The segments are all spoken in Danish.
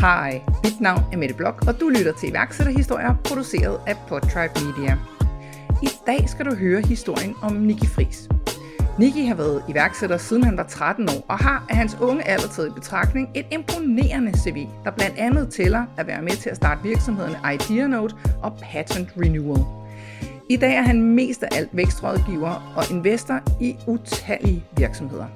Hej, mit navn er Mette Blok, og du lytter til iværksætterhistorier produceret af Podtribe Media. I dag skal du høre historien om Nicky Fris. Nicky har været iværksætter siden han var 13 år, og har af hans unge alder taget i betragtning et imponerende CV, der blandt andet tæller at være med til at starte virksomhederne IdeaNote og Patent Renewal. I dag er han mest af alt vækstrådgiver og investor i utallige virksomheder.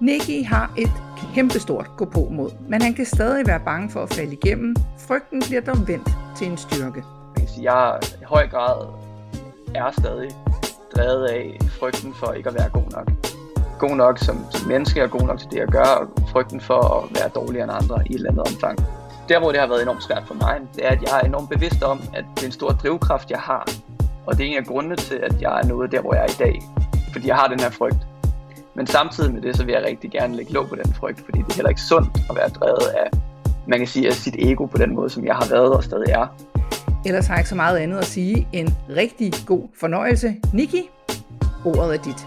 Nicky har et kæmpestort gå på mod, men han kan stadig være bange for at falde igennem. Frygten bliver dog vendt til en styrke. Jeg i høj grad er stadig drevet af frygten for ikke at være god nok. God nok som, som menneske og god nok til det, jeg gør, og frygten for at være dårligere end andre i et eller andet omfang. Der, hvor det har været enormt svært for mig, det er, at jeg er enormt bevidst om, at det er en stor drivkraft, jeg har. Og det er en af grundene til, at jeg er nået der, hvor jeg er i dag. Fordi jeg har den her frygt. Men samtidig med det, så vil jeg rigtig gerne lægge låg på den frygt, fordi det er heller ikke sundt at være drevet af, man kan sige, af sit ego på den måde, som jeg har været og stadig er. Ellers har jeg ikke så meget andet at sige. En rigtig god fornøjelse. Niki, ordet er dit.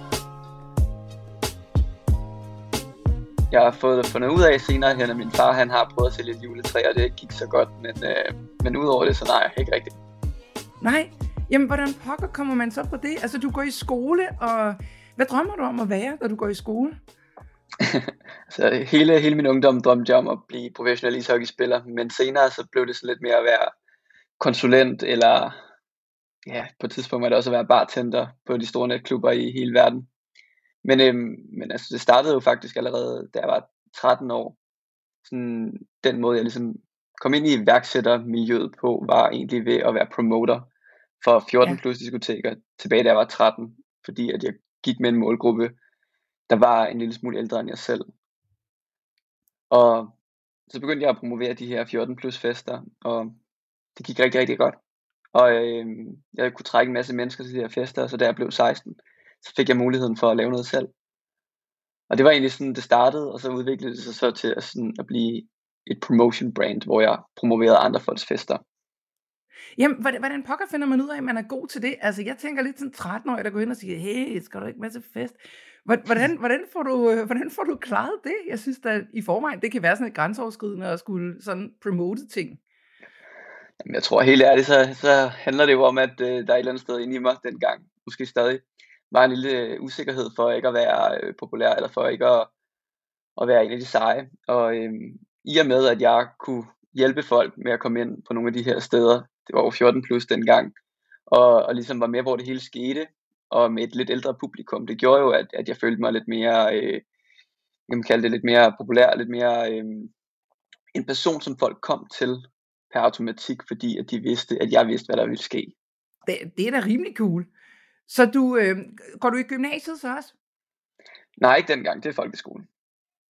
Jeg har fået fundet ud af senere hen, at min far han har prøvet at sælge et juletræ, og det gik så godt, men, øh, men udover det, så nej, ikke rigtigt. Nej, jamen hvordan pokker kommer man så på det? Altså du går i skole, og hvad drømmer du om at være, da du går i skole? så hele, hele min ungdom drømte jeg om at blive professionel ishockeyspiller, men senere så blev det så lidt mere at være konsulent, eller ja, på et tidspunkt var det også at være bartender på de store netklubber i hele verden. Men, øhm, men altså, det startede jo faktisk allerede, da jeg var 13 år. Sådan, den måde, jeg ligesom kom ind i iværksættermiljøet på, var egentlig ved at være promoter for 14 ja. plus diskoteker, tilbage da jeg var 13, fordi at jeg gik med en målgruppe, der var en lille smule ældre end jeg selv. Og så begyndte jeg at promovere de her 14 plus fester, og det gik rigtig, rigtig godt. Og øh, jeg kunne trække en masse mennesker til de her fester, så da jeg blev 16, så fik jeg muligheden for at lave noget selv. Og det var egentlig sådan, det startede, og så udviklede det sig så til at, sådan, at blive et promotion brand, hvor jeg promoverede andre folks fester. Jamen, hvordan, hvordan pokker finder man ud af, at man er god til det? Altså, jeg tænker lidt sådan 13 år, der går ind og siger, hey, skal du ikke med til fest? Hvordan, hvordan, får du, øh, hvordan får du klaret det? Jeg synes, da i forvejen, det kan være sådan et grænseoverskridende at skulle sådan promote ting. Jamen, jeg tror helt ærligt, så, så handler det jo om, at øh, der er et eller andet sted inde i mig dengang, måske stadig, var en lille øh, usikkerhed for ikke at være øh, populær, eller for ikke at, at være en af de seje. Og øh, i og med, at jeg kunne hjælpe folk med at komme ind på nogle af de her steder, det var jo 14 plus dengang, og, og ligesom var med, hvor det hele skete, og med et lidt ældre publikum, det gjorde jo, at, at jeg følte mig lidt mere, øh, jeg kan kalde det lidt mere populær, lidt mere øh, en person, som folk kom til per automatik, fordi at de vidste, at jeg vidste, hvad der ville ske. Det, det er da rimelig cool. Så du, øh, går du i gymnasiet så også? Nej, ikke dengang. Det er folkeskolen.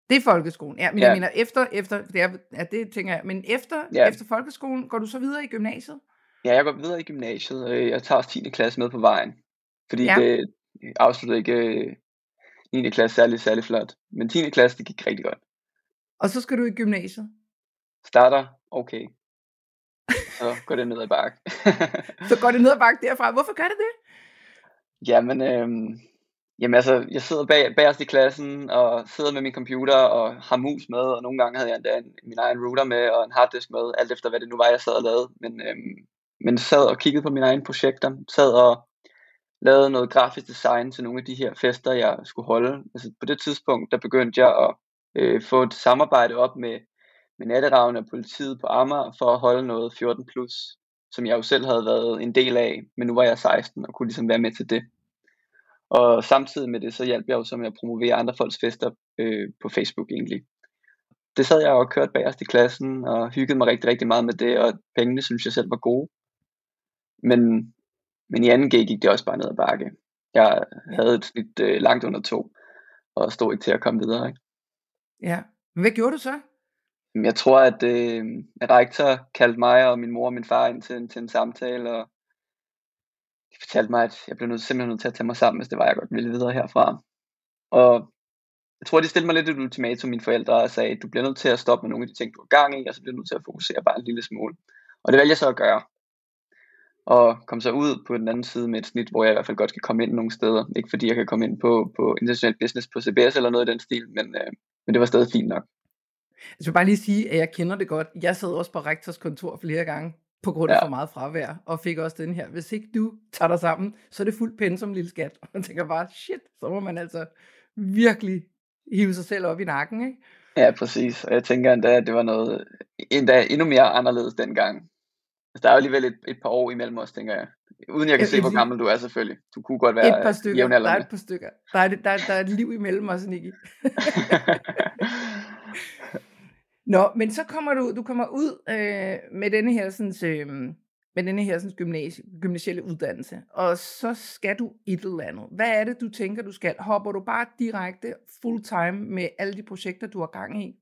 Det er folkeskolen, ja. Men ja. jeg mener, efter, efter det, er, ja, det tænker jeg, men efter, ja. efter folkeskolen, går du så videre i gymnasiet? Ja, jeg går videre i gymnasiet. Øh, jeg tager også 10. klasse med på vejen. Fordi ja. det afsluttede ikke 9. Øh, klasse særlig, særlig flot. Men 10. klasse, det gik rigtig godt. Og så skal du i gymnasiet? starter okay. Så går det ned ad bakke. så går det ned ad bakke derfra. Hvorfor gør det det? Jamen, øhm, jamen altså, jeg sidder bag, bagerst i klassen, og sidder med min computer, og har mus med, og nogle gange havde jeg endda en, min egen router med, og en harddisk med, alt efter hvad det nu var, jeg sad og lavede. Men, øhm, men sad og kiggede på mine egne projekter, sad og lavede noget grafisk design til nogle af de her fester, jeg skulle holde. Altså på det tidspunkt, der begyndte jeg at øh, få et samarbejde op med, med natteravne og politiet på Amager for at holde noget 14 plus, som jeg jo selv havde været en del af, men nu var jeg 16 og kunne ligesom være med til det. Og samtidig med det, så hjalp jeg jo så med at promovere andre folks fester øh, på Facebook egentlig. Det sad jeg og kørte bagerst i klassen og hyggede mig rigtig, rigtig meget med det, og pengene synes jeg selv var gode. Men men i anden G gik det også bare ned ad bakke. Jeg havde et snit øh, langt under to, og stod ikke til at komme videre. Ikke? Ja, men hvad gjorde du så? Jeg tror, at, øh, at rektor kaldte mig og min mor og min far ind til, til en samtale, og de fortalte mig, at jeg blev nødt, simpelthen nødt til at tage mig sammen, hvis det var, jeg godt ville videre herfra. Og jeg tror, de stillede mig lidt et ultimatum, mine forældre, og sagde, du bliver nødt til at stoppe med nogle af de ting, du har gang i, og så bliver du nødt til at fokusere bare en lille smule. Og det valgte jeg så at gøre og komme så ud på den anden side med et snit, hvor jeg i hvert fald godt kan komme ind nogle steder. Ikke fordi jeg kan komme ind på, på international business på CBS eller noget i den stil, men, øh, men det var stadig fint nok. Jeg vil bare lige sige, at jeg kender det godt. Jeg sad også på rektors kontor flere gange på grund af ja. for meget fravær, og fik også den her, hvis ikke du tager dig sammen, så er det fuldt pen som lille skat. Og man tænker bare, shit, så må man altså virkelig hive sig selv op i nakken, ikke? Ja, præcis. Og jeg tænker endda, at det var noget endda endnu mere anderledes dengang. Altså, der er jo alligevel et, et par år imellem os, tænker jeg. Uden jeg kan se, hvor gammel du er selvfølgelig. Du kunne godt være Et par stykker. Der er et par stykker. Der er, der, der er et liv imellem os, Nicky. Nå, men så kommer du, du kommer ud øh, med denne her, sådan, øh, med denne her sådan, gymnasie, gymnasielle uddannelse, og så skal du et eller andet. Hvad er det, du tænker, du skal? Hopper du bare direkte full time med alle de projekter, du har gang i?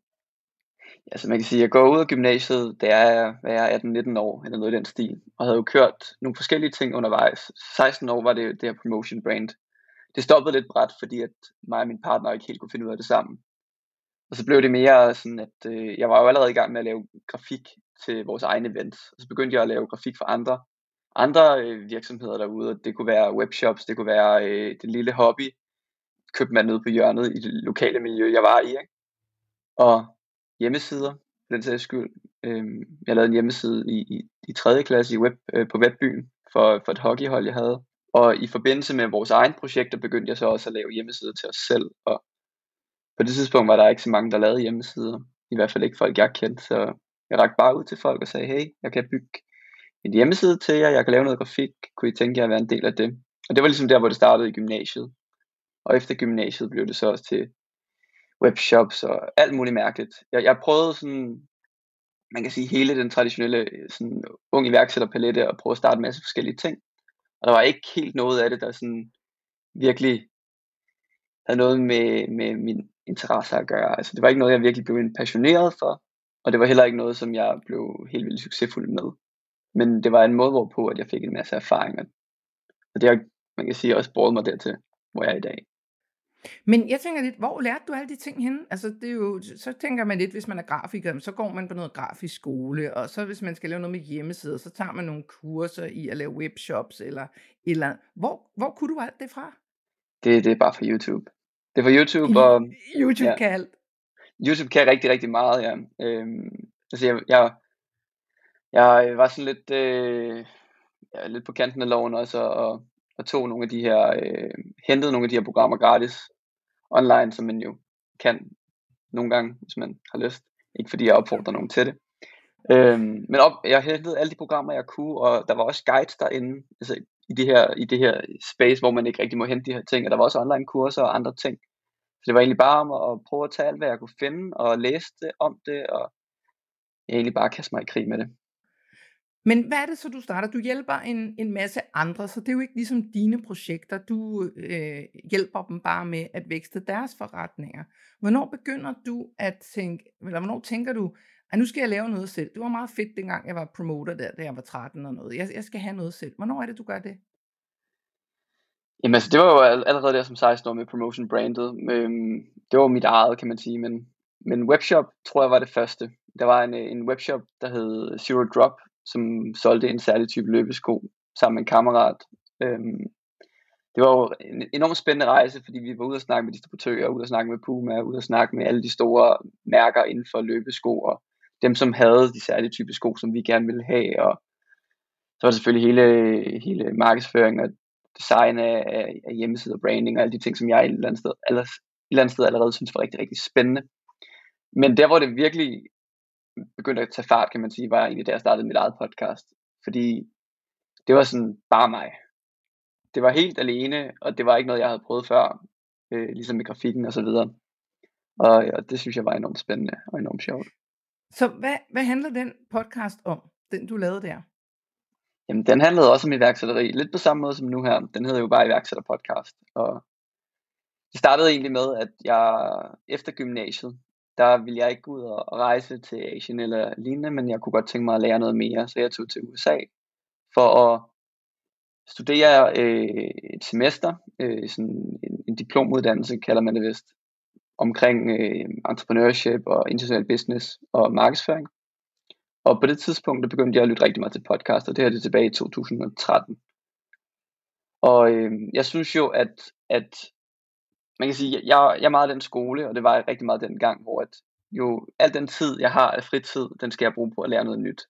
Ja, så man kan sige, at jeg går ud af gymnasiet, da jeg er 18-19 år, eller noget i den stil, og havde jo kørt nogle forskellige ting undervejs. 16 år var det det her promotion brand. Det stoppede lidt bræt, fordi at mig og min partner ikke helt kunne finde ud af det sammen. Og så blev det mere sådan, at øh, jeg var jo allerede i gang med at lave grafik til vores egne events. Og så begyndte jeg at lave grafik for andre, andre øh, virksomheder derude. Det kunne være webshops, det kunne være øh, det lille hobby, købmand man nede på hjørnet i det lokale miljø, jeg var i. Ikke? Og hjemmesider, for den sags skyld. Øh, jeg lavede en hjemmeside i, i, i 3. klasse i web, øh, på Webbyen for, for et hockeyhold, jeg havde. Og i forbindelse med vores egen projekter begyndte jeg så også at lave hjemmesider til os selv. Og på det tidspunkt var der ikke så mange, der lavede hjemmesider. I hvert fald ikke folk, jeg kendte. Så jeg rakte bare ud til folk og sagde, hey, jeg kan bygge en hjemmeside til jer, jeg kan lave noget grafik, kunne I tænke jer at være en del af det? Og det var ligesom der, hvor det startede i gymnasiet. Og efter gymnasiet blev det så også til webshops og alt muligt mærkeligt. Jeg, jeg prøvede sådan, man kan sige, hele den traditionelle sådan, ung iværksætterpalette og prøve at starte en masse forskellige ting. Og der var ikke helt noget af det, der sådan virkelig havde noget med, med min interesse at gøre. Altså, det var ikke noget, jeg virkelig blev passioneret for, og det var heller ikke noget, som jeg blev helt vildt succesfuld med. Men det var en måde, hvorpå at jeg fik en masse erfaringer. Og det har, man kan sige, også båret mig dertil, hvor jeg er i dag. Men jeg tænker lidt, hvor lærte du alle de ting henne? Altså, det er jo, så tænker man lidt, hvis man er grafiker, så går man på noget grafisk skole, og så hvis man skal lave noget med hjemmesider, så tager man nogle kurser i at lave webshops, eller, eller hvor, hvor kunne du alt det fra? Det, det er bare fra YouTube. Det er fra YouTube, og... YouTube ja. kan alt. YouTube kan rigtig, rigtig meget, ja. Øhm, altså, jeg, jeg, jeg var sådan lidt, øh, ja, lidt på kanten af loven også, og, og tog nogle af de her, øh, hentede nogle af de her programmer gratis online, som man jo kan nogle gange, hvis man har lyst. Ikke fordi jeg opfordrer nogen til det. Øhm, men op, jeg hentede alle de programmer, jeg kunne, og der var også guides derinde, altså i det, her, i det her space, hvor man ikke rigtig må hente de her ting, og der var også online kurser og andre ting. Så det var egentlig bare om at prøve at tage alt, hvad jeg kunne finde, og læse det om det, og jeg egentlig bare kaste mig i krig med det. Men hvad er det så, du starter? Du hjælper en, en masse andre, så det er jo ikke ligesom dine projekter. Du øh, hjælper dem bare med at vækste deres forretninger. Hvornår begynder du at tænke, eller hvornår tænker du, at nu skal jeg lave noget selv? Det var meget fedt, dengang jeg var promoter der, da jeg var 13 og noget. Jeg, jeg skal have noget selv. Hvornår er det, du gør det? Jamen altså, det var jo allerede der som 16 år med promotion brandet. Øhm, det var mit eget, kan man sige, men, men webshop tror jeg var det første. Der var en, øh, en webshop, der hed Zero Drop, som solgte en særlig type løbesko sammen med en kammerat. Øhm, det var jo en enormt spændende rejse, fordi vi var ude og snakke med distributører, ude og snakke med Puma, ude og snakke med alle de store mærker inden for løbesko, og dem, som havde de særlige type sko, som vi gerne ville have, og så var det selvfølgelig hele, hele markedsføring og design af, af, hjemmesider, branding og alle de ting, som jeg et eller andet sted, aller, et eller andet sted allerede synes var rigtig, rigtig spændende. Men der, hvor det virkelig begyndte at tage fart, kan man sige, var egentlig, da jeg startede mit eget podcast. Fordi det var sådan bare mig. Det var helt alene, og det var ikke noget, jeg havde prøvet før, øh, ligesom med grafikken og så videre. Og, og det synes jeg var enormt spændende og enormt sjovt. Så hvad, hvad handler den podcast om, den du lavede der? Jamen, den handlede også om iværksætteri, lidt på samme måde som nu her. Den hedder jo bare iværksætterpodcast. Og det startede egentlig med, at jeg efter gymnasiet, der ville jeg ikke ud og rejse til Asien eller lignende, men jeg kunne godt tænke mig at lære noget mere, så jeg tog til USA for at studere øh, et semester, øh, sådan en, en diplomuddannelse kalder man det vist, omkring øh, entrepreneurship og international business og markedsføring. Og på det tidspunkt, der begyndte jeg at lytte rigtig meget til podcast, og det her det tilbage i 2013. Og øh, jeg synes jo, at, at man kan sige, jeg, jeg er meget af den skole, og det var jeg rigtig meget den gang, hvor at jo al den tid, jeg har af fritid, den skal jeg bruge på at lære noget nyt.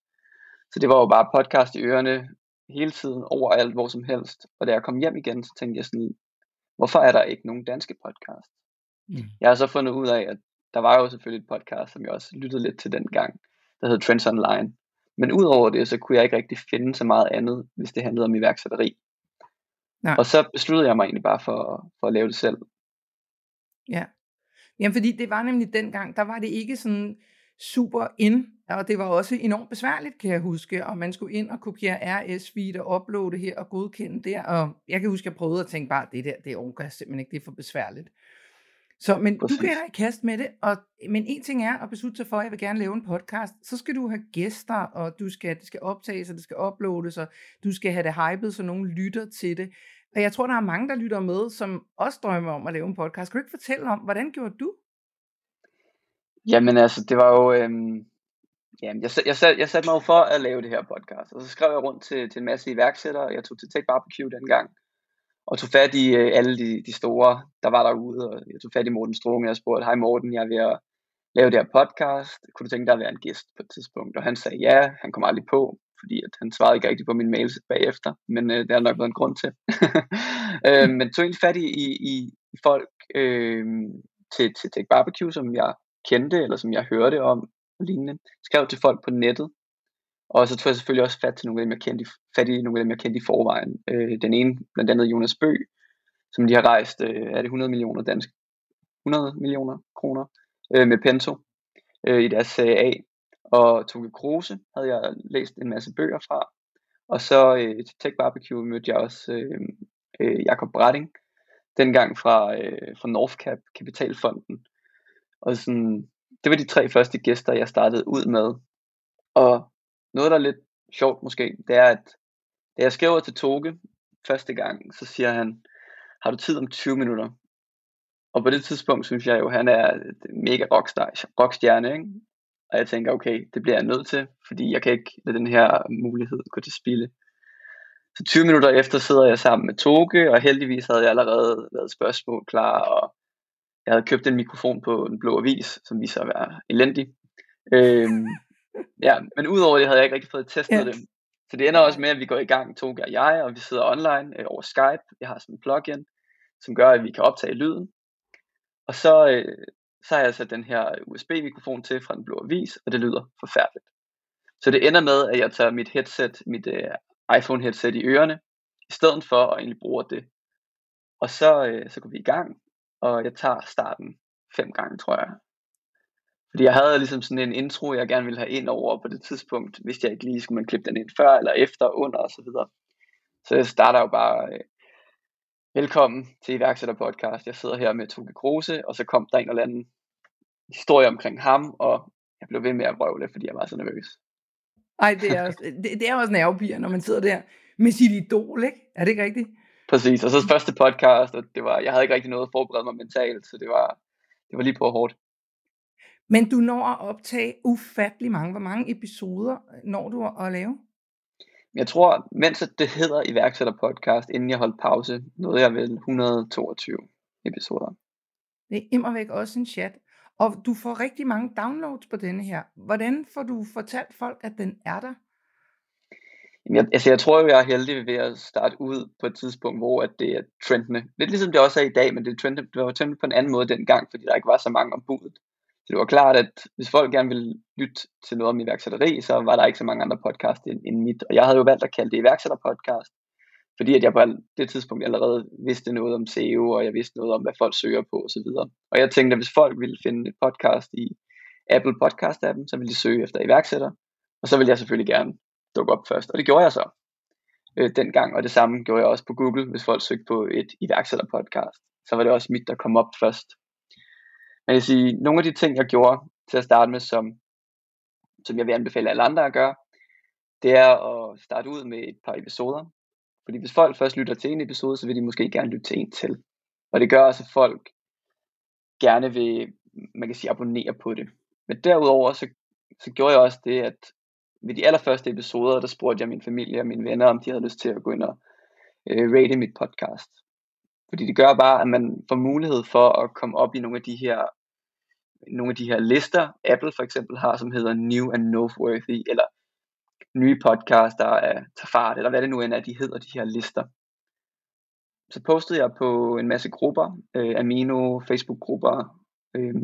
Så det var jo bare podcast i ørerne hele tiden, overalt, hvor som helst. Og da jeg kom hjem igen, så tænkte jeg sådan, hvorfor er der ikke nogen danske podcast? Mm. Jeg har så fundet ud af, at der var jo selvfølgelig et podcast, som jeg også lyttede lidt til den gang, der hed Trends Online. Men udover det, så kunne jeg ikke rigtig finde så meget andet, hvis det handlede om iværksætteri. Nej. Og så besluttede jeg mig egentlig bare for, for at lave det selv. Ja. Jamen fordi det var nemlig dengang, der var det ikke sådan super ind, og det var også enormt besværligt, kan jeg huske, og man skulle ind og kopiere RS-feed og uploade her og godkende der, og jeg kan huske, at jeg prøvede at tænke bare, det der, det overgår simpelthen ikke, det er for besværligt. Så, men Præcis. du kan i kast med det, og, men en ting er at beslutte sig for, at jeg vil gerne lave en podcast, så skal du have gæster, og du skal, det skal optages, og det skal uploades, og du skal have det hypet, så nogen lytter til det. Og jeg tror, der er mange, der lytter med, som også drømmer om at lave en podcast. Kan du ikke fortælle om, hvordan gjorde du? Jamen altså, det var jo... Øhm, jamen, jeg, jeg, sat, jeg satte mig jo for at lave det her podcast, og så skrev jeg rundt til, til en masse iværksættere. Jeg tog til Tech Barbecue dengang, og tog fat i øh, alle de, de store, der var derude, og jeg tog fat i Morten Strunge, og spurgte, hej Morten, jeg er ved at lave det her podcast, kunne du tænke dig at være en gæst på et tidspunkt? Og han sagde ja, han kom aldrig på, fordi at han svarede ikke rigtigt på min mails bagefter, men øh, det har nok været en grund til. øh, men tog egentlig fat i, i, i folk øh, til, til Tech Barbecue, som jeg kendte, eller som jeg hørte om, og lignende. Skrev til folk på nettet, og så tog jeg selvfølgelig også fat, til nogle af dem, jeg kendte, fat i nogle af dem, jeg kendte i forvejen. Øh, den ene, blandt andet Jonas Bø, som de har rejst, øh, er det 100 millioner dansk, 100 millioner kroner øh, med Pento øh, i deres CA. Og Toge Kruse havde jeg læst en masse bøger fra. Og så øh, til Tech Barbecue mødte jeg også øh, øh, Jakob Bratting, dengang fra, øh, fra Northcap Kapitalfonden. Og sådan, det var de tre første gæster, jeg startede ud med. Og noget, der er lidt sjovt måske, det er, at da jeg skriver til Toge første gang, så siger han, har du tid om 20 minutter? Og på det tidspunkt synes jeg jo, han er mega rockstar, rockstjerne, ikke? Og jeg tænker, okay, det bliver jeg nødt til, fordi jeg kan ikke lade den her mulighed gå til spilde. Så 20 minutter efter sidder jeg sammen med Toge, og heldigvis havde jeg allerede lavet spørgsmål klar, og jeg havde købt en mikrofon på en blå avis, som viser at være elendig. Øhm, ja, men udover det havde jeg ikke rigtig fået testet ja. det. Så det ender også med, at vi går i gang, Toge og jeg, og vi sidder online øh, over Skype. Jeg har sådan en plugin, som gør, at vi kan optage lyden. Og så, øh, så har jeg sat den her USB-mikrofon til fra den blå avis, og det lyder forfærdeligt. Så det ender med, at jeg tager mit headset, mit øh, iPhone-headset i ørerne, i stedet for at egentlig bruge det. Og så, øh, så går vi i gang, og jeg tager starten fem gange, tror jeg. Fordi jeg havde ligesom sådan en intro, jeg gerne ville have ind over på det tidspunkt, hvis jeg ikke lige skulle man klippe den ind før eller efter, under og så videre. Så jeg starter jo bare, øh, velkommen til iværksætter podcast. Jeg sidder her med Toge Kruse, og så kom der en eller anden historie omkring ham, og jeg blev ved med at vrøvle, fordi jeg var så nervøs. Ej, det er, også, det, det er også nervepiger, når man sidder der med sit idol, ikke? Er det ikke rigtigt? Præcis, og så første podcast, og det var, jeg havde ikke rigtig noget at forberede mig mentalt, så det var, det var lige på hårdt. Men du når at optage ufattelig mange. Hvor mange episoder når du at lave? Jeg tror, mens det hedder iværksætter podcast, inden jeg holdt pause, nåede jeg vel 122 episoder. Det er immer væk også en chat. Og du får rigtig mange downloads på denne her. Hvordan får du fortalt folk, at den er der? Jeg, altså jeg tror jo, jeg er heldig ved at starte ud på et tidspunkt, hvor at det er trendende. Lidt ligesom det også er i dag, men det, trendende, det var trendende på en anden måde dengang, fordi der ikke var så mange om budet. Så det var klart, at hvis folk gerne ville lytte til noget om iværksætteri, så var der ikke så mange andre podcasts end, end mit. Og jeg havde jo valgt at kalde det iværksætterpodcast, fordi at jeg på det tidspunkt allerede vidste noget om SEO, og jeg vidste noget om, hvad folk søger på osv. Og jeg tænkte, at hvis folk ville finde et podcast i Apple Podcast-appen, så ville de søge efter iværksætter, og så ville jeg selvfølgelig gerne dukke op først. Og det gjorde jeg så øh, dengang, og det samme gjorde jeg også på Google, hvis folk søgte på et iværksætterpodcast. Så var det også mit, der kom op først. Man kan sige, nogle af de ting, jeg gjorde til at starte med, som, som jeg vil anbefale alle andre at gøre, det er at starte ud med et par episoder. Fordi hvis folk først lytter til en episode, så vil de måske gerne lytte til en til. Og det gør også, at folk gerne vil, man kan sige, abonnere på det. Men derudover, så, så gjorde jeg også det, at ved de allerførste episoder, der spurgte jeg min familie og mine venner, om de havde lyst til at gå ind og øh, rate mit podcast. Fordi det gør bare, at man får mulighed for at komme op i nogle af de her nogle af de her lister, Apple for eksempel har, som hedder New and Noteworthy, eller nye podcaster af Tafart, eller hvad det nu end er, de hedder, de her lister. Så postede jeg på en masse grupper, øh, Amino, Facebook-grupper, øh,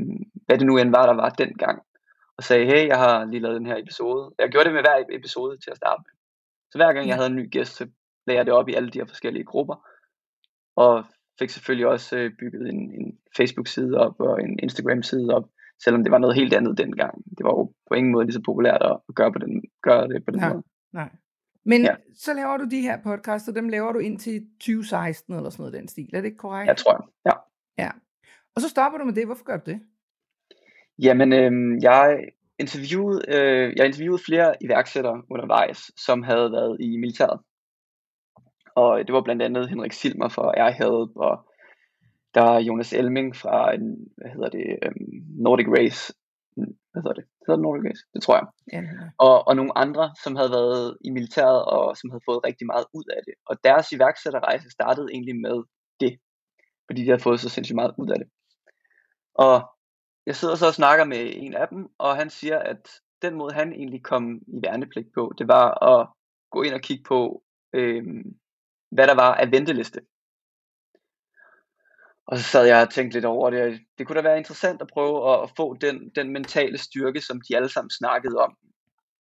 hvad det nu end var, der var dengang, og sagde, hey, jeg har lige lavet den her episode. Jeg gjorde det med hver episode til at starte med. Så hver gang jeg havde en ny gæst, så lagde jeg det op i alle de her forskellige grupper, og fik selvfølgelig også øh, bygget en, en Facebook-side op og en Instagram-side op, selvom det var noget helt andet dengang. Det var jo på ingen måde lige så populært at gøre, på den, gøre det på den nej, måde. Nej. Men ja. så laver du de her podcasts, og dem laver du indtil 2016 eller sådan noget den stil. Er det ikke korrekt? Jeg tror jeg, ja. Ja. Og så stopper du med det. Hvorfor gør du det? Jamen, øh, jeg interviewede, øh, jeg interviewede flere iværksættere undervejs, som havde været i militæret. Og det var blandt andet Henrik Silmer fra Airhelp, og der er Jonas Elming fra en, hvad hedder det, um, Nordic Race. Hvad hedder det? Hedder det Nordic Race? Det tror jeg. Ja. Og, og nogle andre, som havde været i militæret, og som havde fået rigtig meget ud af det. Og deres iværksætterrejse startede egentlig med det. Fordi de havde fået så sindssygt meget ud af det. Og jeg sidder så og snakker med en af dem, og han siger, at den måde han egentlig kom i værnepligt på, det var at gå ind og kigge på, øhm, hvad der var af venteliste. Og så sad jeg og tænkte lidt over det. Det kunne da være interessant at prøve at, få den, den mentale styrke, som de alle sammen snakkede om.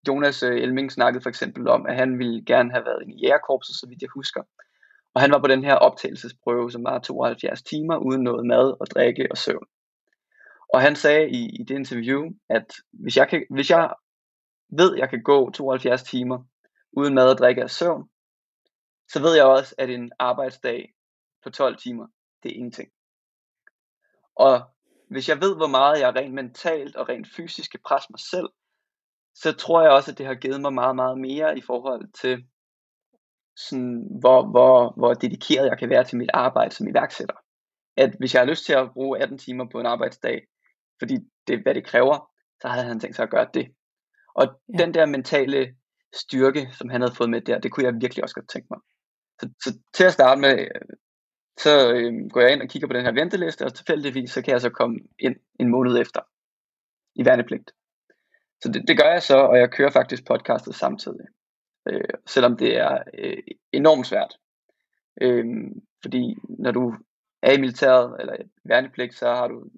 Jonas øh, Elming snakkede for eksempel om, at han ville gerne have været i jægerkorpset, så vidt jeg husker. Og han var på den her optagelsesprøve, som var 72 timer, uden noget mad og drikke og søvn. Og han sagde i, i det interview, at hvis jeg, kan, hvis jeg ved, at jeg kan gå 72 timer uden mad og drikke og søvn, så ved jeg også, at en arbejdsdag på 12 timer, det er ingenting. Og hvis jeg ved, hvor meget jeg rent mentalt og rent fysisk kan presse mig selv, så tror jeg også, at det har givet mig meget, meget mere i forhold til, sådan, hvor, hvor, hvor dedikeret jeg kan være til mit arbejde som iværksætter. At hvis jeg har lyst til at bruge 18 timer på en arbejdsdag, fordi det er, hvad det kræver, så havde han tænkt sig at gøre det. Og ja. den der mentale styrke, som han havde fået med der, det kunne jeg virkelig også godt tænke mig. Så, så til at starte med, så øhm, går jeg ind og kigger på den her venteliste, og tilfældigvis så kan jeg så komme ind en måned efter i værnepligt. Så det, det gør jeg så, og jeg kører faktisk podcastet samtidig. Øh, selvom det er øh, enormt svært. Øh, fordi når du er i militæret eller i værnepligt, så har du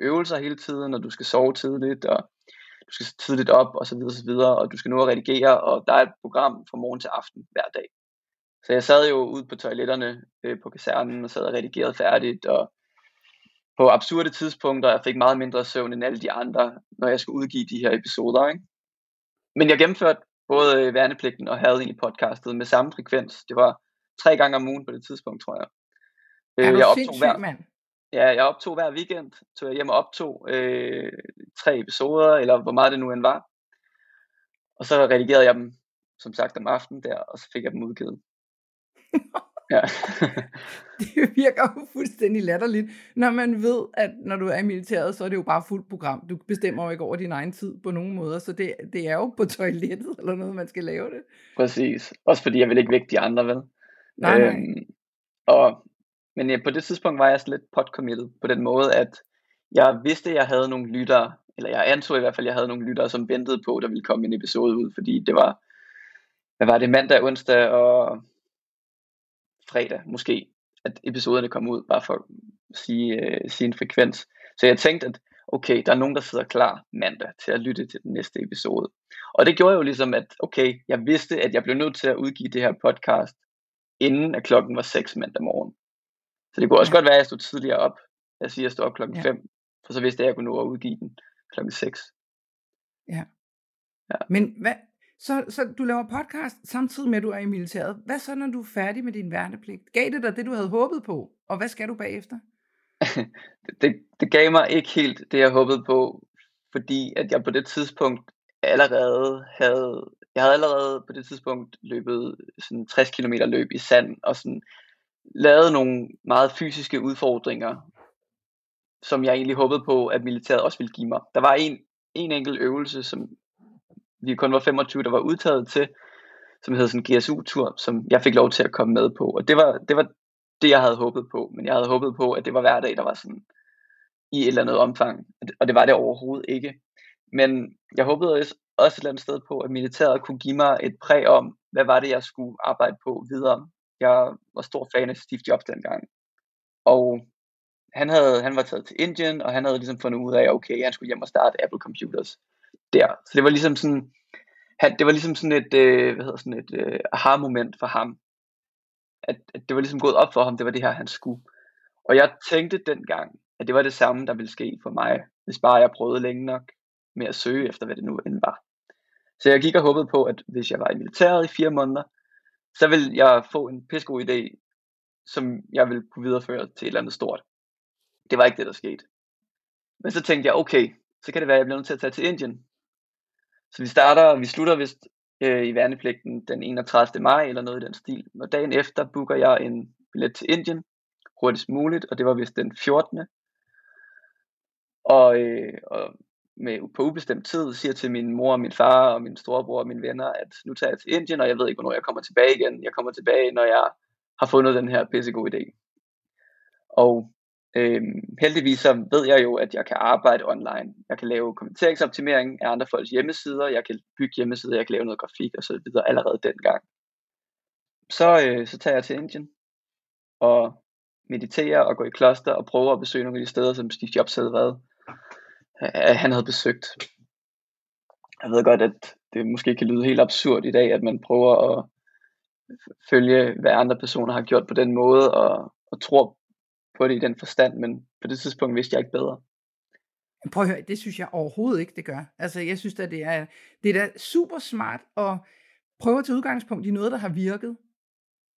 øvelser hele tiden, og du skal sove tidligt, og du skal tidligt op, og så videre, og så videre, og du skal nu at redigere, og der er et program fra morgen til aften hver dag. Så jeg sad jo ude på toiletterne øh, på kasernen og sad og redigerede færdigt, og på absurde tidspunkter, jeg fik meget mindre søvn end alle de andre, når jeg skulle udgive de her episoder. Ikke? Men jeg gennemførte både værnepligten og havde egentlig podcastet med samme frekvens. Det var tre gange om ugen på det tidspunkt, tror jeg. Er du jeg optog hver, mand? Ja, jeg optog hver weekend, tog jeg hjem og optog øh, tre episoder, eller hvor meget det nu end var. Og så redigerede jeg dem, som sagt, om aftenen der, og så fik jeg dem udgivet. Ja. det virker jo fuldstændig latterligt, når man ved, at når du er i militæret, så er det jo bare fuldt program. Du bestemmer jo ikke over din egen tid på nogen måder, så det, det er jo på toilettet eller noget, man skal lave det. Præcis. Også fordi jeg vil ikke vække de andre, vel? Nej, nej. Øhm, og, men ja, på det tidspunkt var jeg sådan lidt potcommitted på den måde, at jeg vidste, at jeg havde nogle lyttere, eller jeg antog i hvert fald, at jeg havde nogle lyttere, som ventede på, at der ville komme en episode ud, fordi det var, hvad var det, mandag, onsdag og fredag måske, at episoderne kom ud, bare for at sige, øh, sige en frekvens. Så jeg tænkte, at okay, der er nogen, der sidder klar mandag til at lytte til den næste episode. Og det gjorde jo ligesom, at okay, jeg vidste, at jeg blev nødt til at udgive det her podcast, inden at klokken var 6 mandag morgen. Så det kunne også ja. godt være, at jeg stod tidligere op. Jeg siger, at jeg stod op klokken 5, ja. for så vidste jeg, at jeg kunne nå at udgive den klokken 6. Ja. ja. Men hvad, så, så du laver podcast samtidig med, at du er i militæret. Hvad så, når du er færdig med din værnepligt? Gav det dig det, du havde håbet på? Og hvad skal du bagefter? det, det gav mig ikke helt det, jeg håbede på, fordi at jeg på det tidspunkt allerede havde, jeg havde allerede på det tidspunkt løbet sådan 60 km løb i sand, og sådan lavet nogle meget fysiske udfordringer, som jeg egentlig håbede på, at militæret også ville give mig. Der var en, en enkelt øvelse, som vi kun var 25, der var udtaget til, som hed sådan en GSU-tur, som jeg fik lov til at komme med på. Og det var, det var det, jeg havde håbet på. Men jeg havde håbet på, at det var hver dag, der var sådan i et eller andet omfang. Og det var det overhovedet ikke. Men jeg håbede også et eller andet sted på, at militæret kunne give mig et præg om, hvad var det, jeg skulle arbejde på videre. Jeg var stor fan af Steve Jobs dengang. Og han, havde, han var taget til Indien, og han havde ligesom fundet ud af, okay, han skulle hjem og starte Apple Computers der. Så det var ligesom sådan, han, det var ligesom sådan et, øh, hvad hedder sådan et øh, aha-moment for ham. At, at det var ligesom gået op for ham, det var det her, han skulle. Og jeg tænkte dengang, at det var det samme, der ville ske for mig, hvis bare jeg prøvede længe nok med at søge efter, hvad det nu end var. Så jeg gik og håbede på, at hvis jeg var i militæret i fire måneder, så ville jeg få en pissegod idé, som jeg ville kunne videreføre til et eller andet stort. Det var ikke det, der skete. Men så tænkte jeg, okay, så kan det være, at jeg bliver nødt til at tage til Indien. Så vi starter, vi slutter vist øh, i værnepligten den 31. maj eller noget i den stil. Og dagen efter booker jeg en billet til Indien hurtigst muligt, og det var vist den 14. Og, øh, og med, på ubestemt tid siger til min mor og min far og min storebror og mine venner, at nu tager jeg til Indien, og jeg ved ikke, hvornår jeg kommer tilbage igen. Jeg kommer tilbage, når jeg har fundet den her pissegod idé. Og Øhm, heldigvis så ved jeg jo, at jeg kan arbejde online. Jeg kan lave kommenteringsoptimering af andre folks hjemmesider, jeg kan bygge hjemmesider, jeg kan lave noget grafik og så videre allerede dengang. Så, øh, så tager jeg til Indien og mediterer og går i kloster og prøver at besøge nogle af de steder, som Steve Jobs havde været. Øh, han havde besøgt. Jeg ved godt, at det måske kan lyde helt absurd i dag, at man prøver at følge, hvad andre personer har gjort på den måde, og, og tror på det i den forstand, men på det tidspunkt vidste jeg ikke bedre. Prøv at høre, det synes jeg overhovedet ikke, det gør. Altså, jeg synes at det er, det er da super smart at prøve at tage udgangspunkt i noget, der har virket.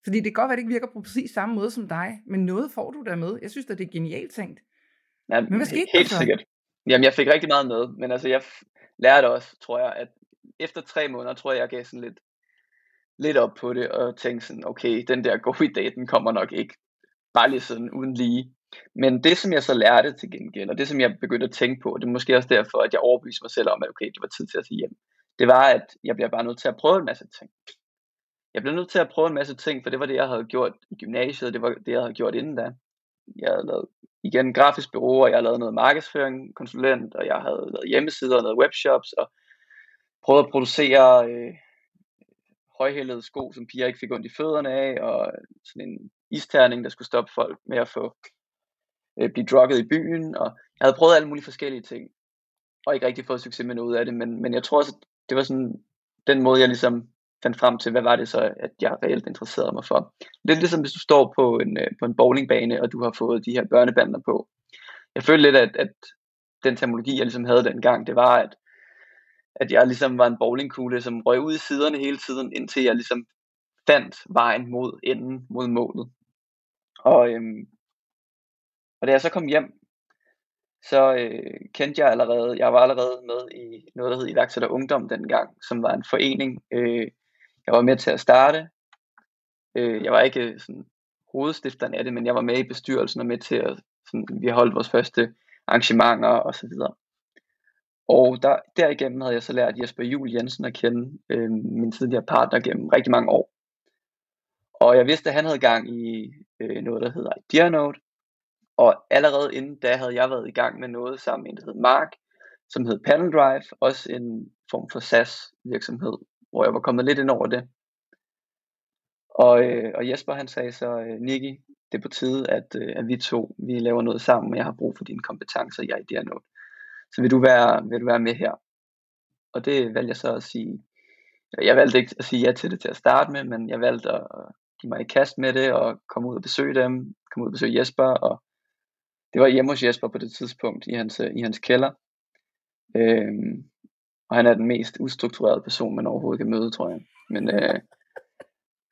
Fordi det kan godt være, det ikke virker på præcis samme måde som dig, men noget får du der med. Jeg synes at det er genialt tænkt. Ja, men hvad skete helt der så? sikkert. Jamen, jeg fik rigtig meget med, men altså, jeg lærte også, tror jeg, at efter tre måneder, tror jeg, jeg gav sådan lidt, lidt op på det, og tænkte sådan, okay, den der gode idé, den kommer nok ikke bare lige sådan uden lige. Men det, som jeg så lærte til gengæld, og det, som jeg begyndte at tænke på, det er måske også derfor, at jeg overbeviste mig selv om, at okay, det var tid til at sige hjem. Det var, at jeg bliver bare nødt til at prøve en masse ting. Jeg blev nødt til at prøve en masse ting, for det var det, jeg havde gjort i gymnasiet, det var det, jeg havde gjort inden da. Jeg havde lavet igen grafisk bureau, og jeg havde lavet noget markedsføring, konsulent, og jeg havde lavet hjemmesider og noget webshops, og prøvet at producere øh, højhældede sko, som piger ikke fik ondt i fødderne af, og sådan en isterning, der skulle stoppe folk med at få øh, blive drukket i byen, og jeg havde prøvet alle mulige forskellige ting, og ikke rigtig fået succes med noget af det, men, men jeg tror også, at det var sådan den måde, jeg ligesom fandt frem til, hvad var det så, at jeg reelt interesserede mig for. Lidt ligesom hvis du står på en, øh, på en bowlingbane, og du har fået de her børnebander på. Jeg følte lidt, at, at den terminologi, jeg ligesom havde dengang, det var, at, at jeg ligesom var en bowlingkugle, som røg ud i siderne hele tiden, indtil jeg ligesom fandt vejen mod enden, mod målet. Og, øhm, og da jeg så kom hjem, så øh, kendte jeg allerede, jeg var allerede med i noget, der hed Iværksætter Ungdom dengang, som var en forening, øh, jeg var med til at starte. Øh, jeg var ikke øh, sådan hovedstifteren af det, men jeg var med i bestyrelsen og med til at, sådan, vi holdt vores første arrangementer og så videre. Og der, derigennem havde jeg så lært Jesper Jul Jensen at kende, øh, min tidligere partner, gennem rigtig mange år. Og jeg vidste, at han havde gang i øh, noget, der hedder IdeaNote. Og allerede inden da havde jeg været i gang med noget sammen med en, der hed Mark, som hed Panel Drive, også en form for SaaS virksomhed, hvor jeg var kommet lidt ind over det. Og, øh, og Jesper han sagde så, øh, det er på tide, at, øh, at vi to vi laver noget sammen, og jeg har brug for dine kompetencer i IdeaNote. Så vil du være, vil du være med her? Og det valgte jeg så at sige, jeg valgte ikke at sige ja til det til at starte med, men jeg valgte at give mig i kast med det, og komme ud og besøge dem, komme ud og besøge Jesper, og det var hjemme hos Jesper på det tidspunkt i hans, i hans kælder. Øhm, og han er den mest ustrukturerede person, man overhovedet kan møde, tror jeg. Men, øh,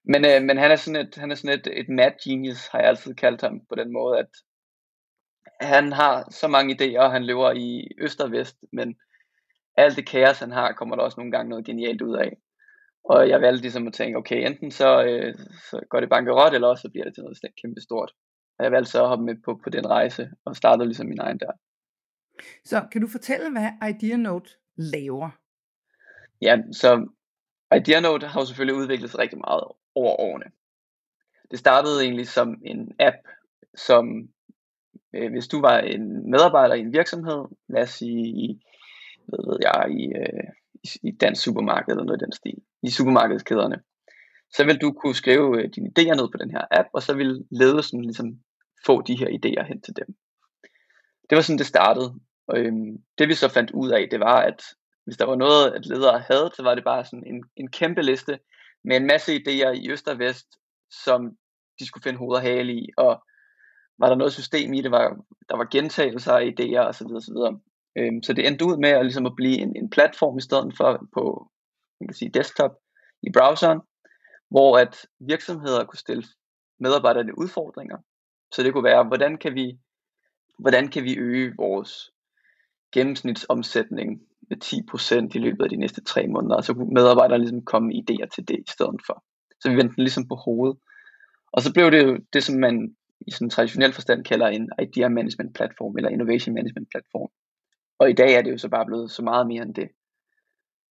men, øh, men han er sådan, et, han er sådan et, et mad genius, har jeg altid kaldt ham, på den måde, at han har så mange idéer, og han lever i øst og vest, men alt det kaos, han har, kommer der også nogle gange noget genialt ud af. Og jeg valgte ligesom at tænke, okay, enten så, øh, så går det bankerot, eller også så bliver det til noget kæmpe stort. Og jeg valgte så at hoppe med på, på den rejse, og startede ligesom min egen der. Så kan du fortælle, hvad IdeaNote laver? Ja, så IdeaNote har jo selvfølgelig udviklet sig rigtig meget over årene. Det startede egentlig som en app, som øh, hvis du var en medarbejder i en virksomhed, lad os sige i, hvad ved jeg, i, øh, i, dansk supermarked eller noget i den stil, i supermarkedskæderne, så vil du kunne skrive øh, dine idéer ned på den her app, og så vil ledelsen ligesom få de her idéer hen til dem. Det var sådan, det startede. Og øhm, det vi så fandt ud af, det var, at hvis der var noget, at ledere havde, så var det bare sådan en, en kæmpe liste med en masse idéer i øst og vest, som de skulle finde hoved og hale i, og var der noget system i det, var, der var gentagelser af idéer osv. osv. Øhm, så det endte ud med at, ligesom at blive en, en platform i stedet for på man kan sige, desktop i browseren, hvor at virksomheder kunne stille medarbejderne udfordringer. Så det kunne være, hvordan kan vi, hvordan kan vi øge vores gennemsnitsomsætning med 10% i løbet af de næste tre måneder, så kunne medarbejderne ligesom komme med idéer til det i stedet for. Så vi vendte den ligesom på hovedet. Og så blev det jo det, som man i sådan traditionel forstand kalder en idea management platform, eller innovation management platform. Og i dag er det jo så bare blevet så meget mere end det.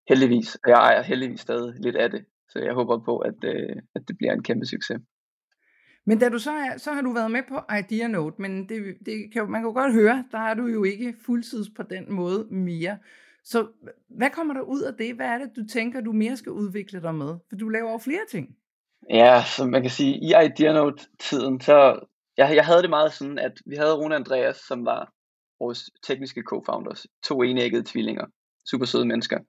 Heldigvis. Og jeg ejer heldigvis stadig lidt af det. Så jeg håber på, at, øh, at det bliver en kæmpe succes. Men da du så, er, så har du været med på IdeaNote, men det, det kan, man kan jo godt høre, der er du jo ikke fuldtids på den måde mere. Så hvad kommer der ud af det? Hvad er det, du tænker, du mere skal udvikle dig med? For du laver jo flere ting. Ja, som man kan sige, i IdeaNote-tiden, så jeg, jeg havde det meget sådan, at vi havde Rune Andreas, som var vores tekniske co-founders, to enæggede tvillinger, super søde mennesker.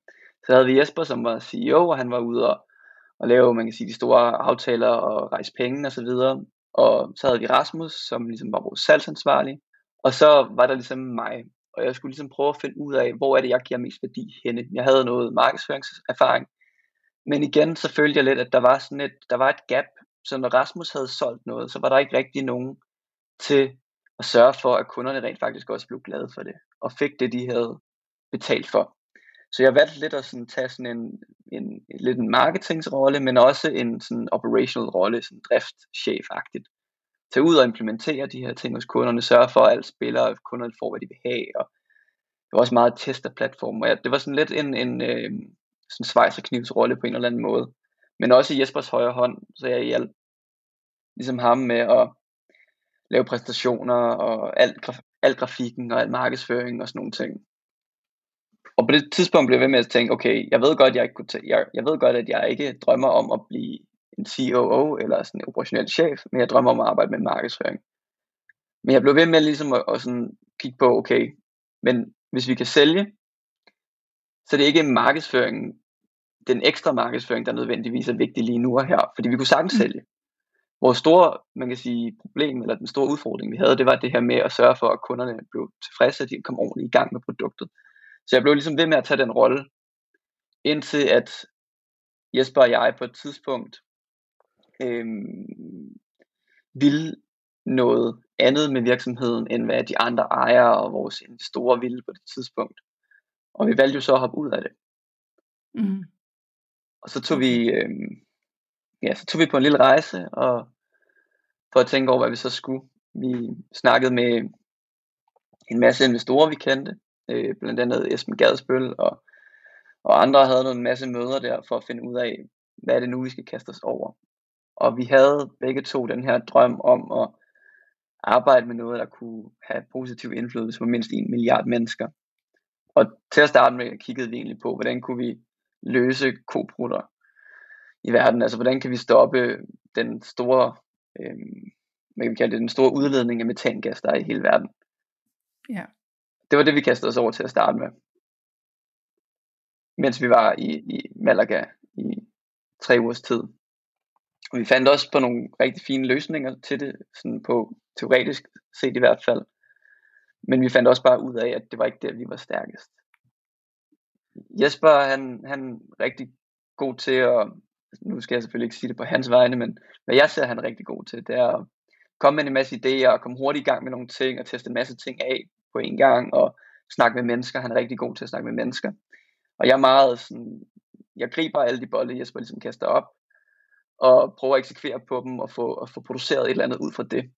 Så havde vi Jesper, som var CEO, og han var ude og, og lave, man kan sige, de store aftaler og rejse penge og så videre. Og så havde vi Rasmus, som ligesom var vores salgsansvarlig. Og så var der ligesom mig, og jeg skulle ligesom prøve at finde ud af, hvor er det, jeg giver mest værdi henne. Jeg havde noget markedsføringserfaring, men igen, så følte jeg lidt, at der var sådan et, der var et gap, så når Rasmus havde solgt noget, så var der ikke rigtig nogen til at sørge for, at kunderne rent faktisk også blev glade for det, og fik det, de havde betalt for. Så jeg valgte lidt at sådan tage sådan en, en, lidt en marketingsrolle, men også en sådan operational rolle, sådan driftschef-agtigt. Tag ud og implementere de her ting hos kunderne, sørge for, at alle spillere og kunderne får, hvad de vil have, og det var også meget testerplatform, og det var sådan lidt en, en øh, sådan svejs og knivsrolle på en eller anden måde. Men også i Jespers højre hånd, så jeg hjalp ligesom ham med at lave præstationer og alt, alt grafikken og alt markedsføring og sådan nogle ting. Og på det tidspunkt blev jeg ved med at tænke, okay, jeg ved godt, jeg, ikke kunne jeg, jeg ved godt, at jeg ikke drømmer om at blive en COO eller sådan en operationel chef, men jeg drømmer om at arbejde med markedsføring. Men jeg blev ved med ligesom at, at sådan kigge på, okay, men hvis vi kan sælge, så det er ikke markedsføringen, den ekstra markedsføring, der nødvendigvis er vigtig lige nu og her, fordi vi kunne sagtens mm. sælge. Vores store, man kan sige, problem, eller den store udfordring, vi havde, det var det her med at sørge for, at kunderne blev tilfredse, at de kom ordentligt i gang med produktet. Så jeg blev ligesom ved med at tage den rolle, indtil at Jesper og jeg på et tidspunkt øhm, ville noget andet med virksomheden, end hvad de andre ejere og vores store ville på det tidspunkt. Og vi valgte jo så at hoppe ud af det. Mm. Og så tog vi, øh, ja, så tog vi på en lille rejse, og for at tænke over, hvad vi så skulle. Vi snakkede med en masse investorer, vi kendte, øh, blandt andet Esben Gadsbøl og, og andre havde en masse møder der for at finde ud af, hvad er det nu, vi skal kaste os over. Og vi havde begge to den her drøm om at arbejde med noget, der kunne have positiv indflydelse på mindst en milliard mennesker. Og til at starte med kiggede vi egentlig på, hvordan kunne vi løse koprutter i verden. Altså hvordan kan vi stoppe den store, øh, hvad kan vi kalde det, den store udledning af metangas, der er i hele verden. Ja. Det var det, vi kastede os over til at starte med. Mens vi var i, i Malaga i tre ugers tid. Og vi fandt også på nogle rigtig fine løsninger til det, sådan på teoretisk set i hvert fald. Men vi fandt også bare ud af, at det var ikke der, vi var stærkest. Jesper, han, han er rigtig god til at, nu skal jeg selvfølgelig ikke sige det på hans vegne, men hvad jeg ser, han er rigtig god til, det er at komme med en masse idéer og komme hurtigt i gang med nogle ting og teste en masse ting af på en gang og snakke med mennesker. Han er rigtig god til at snakke med mennesker. Og jeg er meget sådan, jeg griber alle de bolde, Jesper ligesom kaster op, og prøver at eksekvere på dem og få, og få produceret et eller andet ud fra det.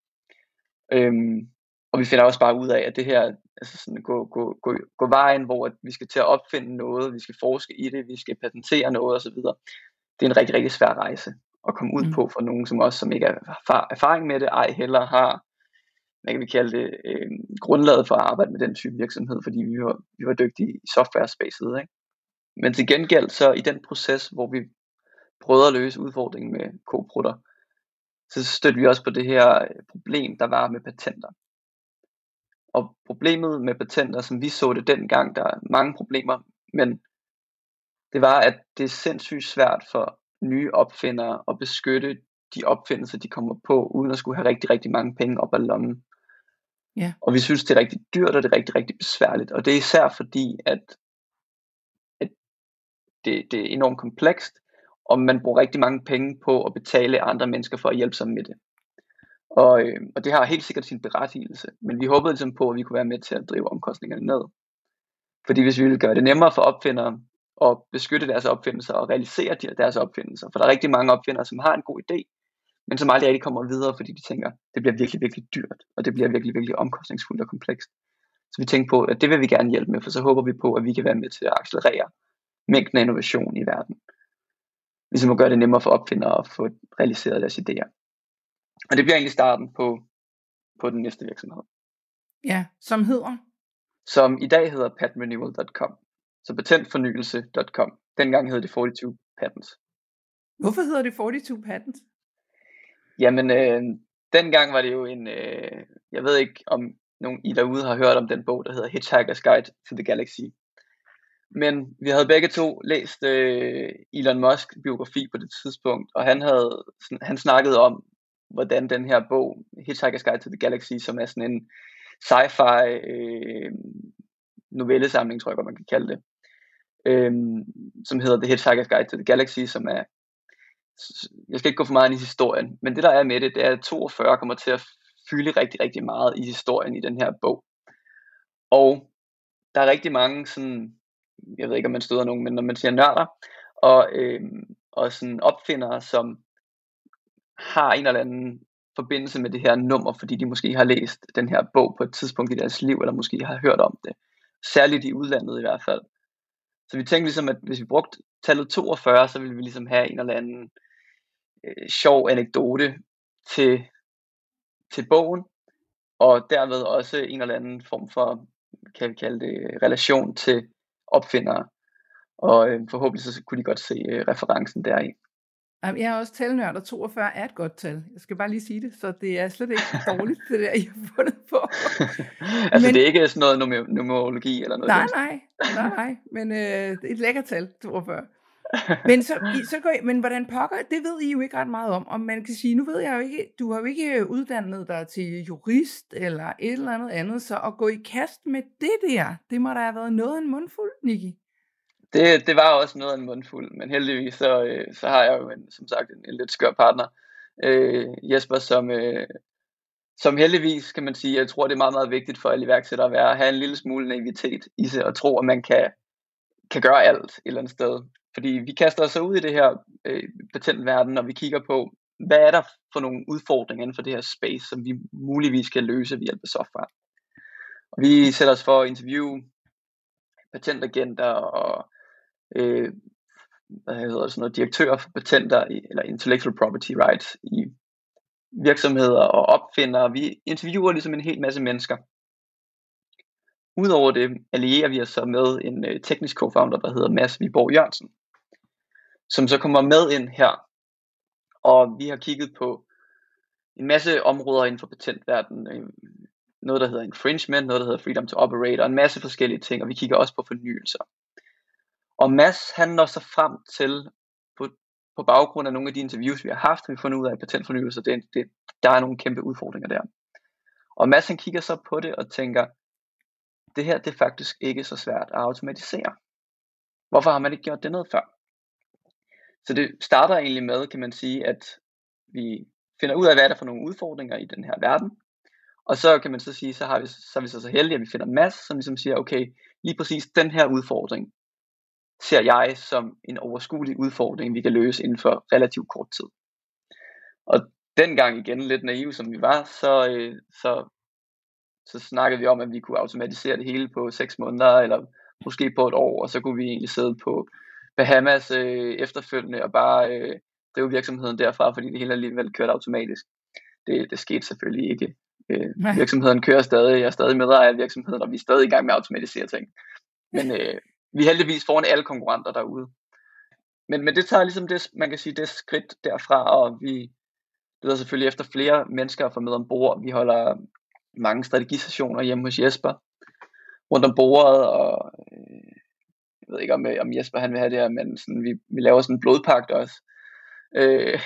Øhm, og vi finder også bare ud af, at det her, altså sådan gå, gå, gå, gå vejen, hvor vi skal til at opfinde noget, vi skal forske i det, vi skal patentere noget osv., det er en rigtig, rigtig svær rejse at komme ud mm. på for nogen som os, som ikke har erfaring med det, ej heller har, hvad kan vi kalde det, øh, grundlaget for at arbejde med den type virksomhed, fordi vi var, vi var dygtige i software-spacet. Ikke? Men til gengæld så i den proces, hvor vi prøvede at løse udfordringen med koprutter, så stødte vi også på det her problem, der var med patenter. Og problemet med patenter, som vi så det dengang, der er mange problemer, men det var, at det er sindssygt svært for nye opfindere at beskytte de opfindelser, de kommer på, uden at skulle have rigtig, rigtig mange penge op ad lommen. Ja. Og vi synes, det er rigtig dyrt, og det er rigtig, rigtig besværligt. Og det er især fordi, at, at det, det er enormt komplekst, og man bruger rigtig mange penge på at betale andre mennesker for at hjælpe sig med det. Og, øh, og det har helt sikkert sin berettigelse, men vi håbede ligesom på, at vi kunne være med til at drive omkostningerne ned. Fordi hvis vi ville gøre det nemmere for opfindere at beskytte deres opfindelser og realisere deres opfindelser, for der er rigtig mange opfindere, som har en god idé, men som aldrig rigtig kommer videre, fordi de tænker, det bliver virkelig, virkelig dyrt, og det bliver virkelig, virkelig omkostningsfuldt og komplekst. Så vi tænkte på, at det vil vi gerne hjælpe med, for så håber vi på, at vi kan være med til at accelerere mængden af innovation i verden. Ligesom at gøre det nemmere for opfindere at få realiseret deres idéer. Og det bliver egentlig starten på, på den næste virksomhed. Ja, som hedder? Som i dag hedder patrenewal.com. Så patentfornyelse.com. Dengang hed det 42 Patents. Hvorfor hedder det 42 Patents? Jamen, øh, dengang var det jo en, øh, jeg ved ikke om nogen I derude har hørt om den bog, der hedder Hitchhiker's Guide to the Galaxy. Men vi havde begge to læst øh, Elon Musk biografi på det tidspunkt, og han havde han snakkede om, hvordan den her bog, Hitchhiker's Guide to the Galaxy, som er sådan en sci-fi øh, novellesamling, tror jeg godt, man kan kalde det, øh, som hedder The Hitchhiker's Guide to the Galaxy, som er, jeg skal ikke gå for meget ind i historien, men det der er med det, det er, at 42 kommer til at fylde rigtig, rigtig meget i historien i den her bog. Og der er rigtig mange sådan, jeg ved ikke om man støder nogen, men når man siger nørder, og, øh, og sådan opfindere, som har en eller anden forbindelse med det her nummer, fordi de måske har læst den her bog på et tidspunkt i deres liv, eller måske har hørt om det. Særligt i udlandet i hvert fald. Så vi tænkte ligesom, at hvis vi brugte tallet 42, så ville vi ligesom have en eller anden øh, sjov anekdote til, til bogen, og derved også en eller anden form for, kan vi kalde det, relation til opfindere. Og øh, forhåbentlig så kunne de godt se øh, referencen deri. Jeg er også talnørd, og 42 er et godt tal. Jeg skal bare lige sige det, så det er slet ikke dårligt, det der, I har fundet på. altså, men, det er ikke sådan noget numer- numerologi eller noget? Nej, nej, nej, nej, men øh, det er et lækkert tal, 42. men, så, så går I, men hvordan pokker, det ved I jo ikke ret meget om, og man kan sige, nu ved jeg jo ikke, du har jo ikke uddannet dig til jurist eller et eller andet andet, så at gå i kast med det der, det må da have været noget en mundfuld, Niki det, det var også noget af en mundfuld, men heldigvis så, øh, så har jeg jo en, som sagt en, en lidt skør partner, øh, Jesper, som, øh, som heldigvis kan man sige, jeg tror det er meget, meget vigtigt for alle iværksættere at være, at have en lille smule naivitet i sig, og tro, at man kan, kan gøre alt et eller andet sted. Fordi vi kaster os ud i det her øh, patentverden, og vi kigger på, hvad er der for nogle udfordringer inden for det her space, som vi muligvis kan løse ved hjælp af software. Og vi sætter os for at interviewe patentagenter og øh, hvad hedder det, sådan noget, direktører for patenter eller intellectual property rights i virksomheder og opfindere. Vi interviewer ligesom en hel masse mennesker. Udover det allierer vi os så med en øh, teknisk co-founder, der hedder Mads Viborg Jørgensen, som så kommer med ind her. Og vi har kigget på en masse områder inden for patentverdenen. Øh, noget, der hedder infringement, noget, der hedder freedom to operate, og en masse forskellige ting, og vi kigger også på fornyelser. Og Mads, han når så frem til, på, på baggrund af nogle af de interviews, vi har haft, har vi fundet ud af, at patentfornyelser, det, det, der er nogle kæmpe udfordringer der. Og Mads, han kigger så på det og tænker, det her, det er faktisk ikke så svært at automatisere. Hvorfor har man ikke gjort det noget før? Så det starter egentlig med, kan man sige, at vi finder ud af, hvad er der for nogle udfordringer i den her verden. Og så kan man så sige, så, har vi, så er vi så, så heldige, at vi finder masser, som ligesom siger, okay, lige præcis den her udfordring, ser jeg som en overskuelig udfordring, vi kan løse inden for relativt kort tid. Og dengang igen, lidt naiv som vi var, så, øh, så, så snakkede vi om, at vi kunne automatisere det hele på 6 måneder, eller måske på et år, og så kunne vi egentlig sidde på Bahamas øh, efterfølgende og bare øh, drive virksomheden derfra, fordi det hele alligevel kørte automatisk. Det, det skete selvfølgelig ikke. Øh, virksomheden kører stadig, jeg er stadig medejer af virksomheden, og vi er stadig i gang med at automatisere ting. Men øh, vi er heldigvis foran alle konkurrenter derude. Men, men det tager ligesom det, man kan sige, det skridt derfra, og vi leder selvfølgelig efter flere mennesker at få med ombord. Vi holder mange strategisessioner hjemme hos Jesper rundt om bordet, og øh, jeg ved ikke om, om Jesper han vil have det her, men sådan, vi, vi laver sådan en blodpagt også, øh,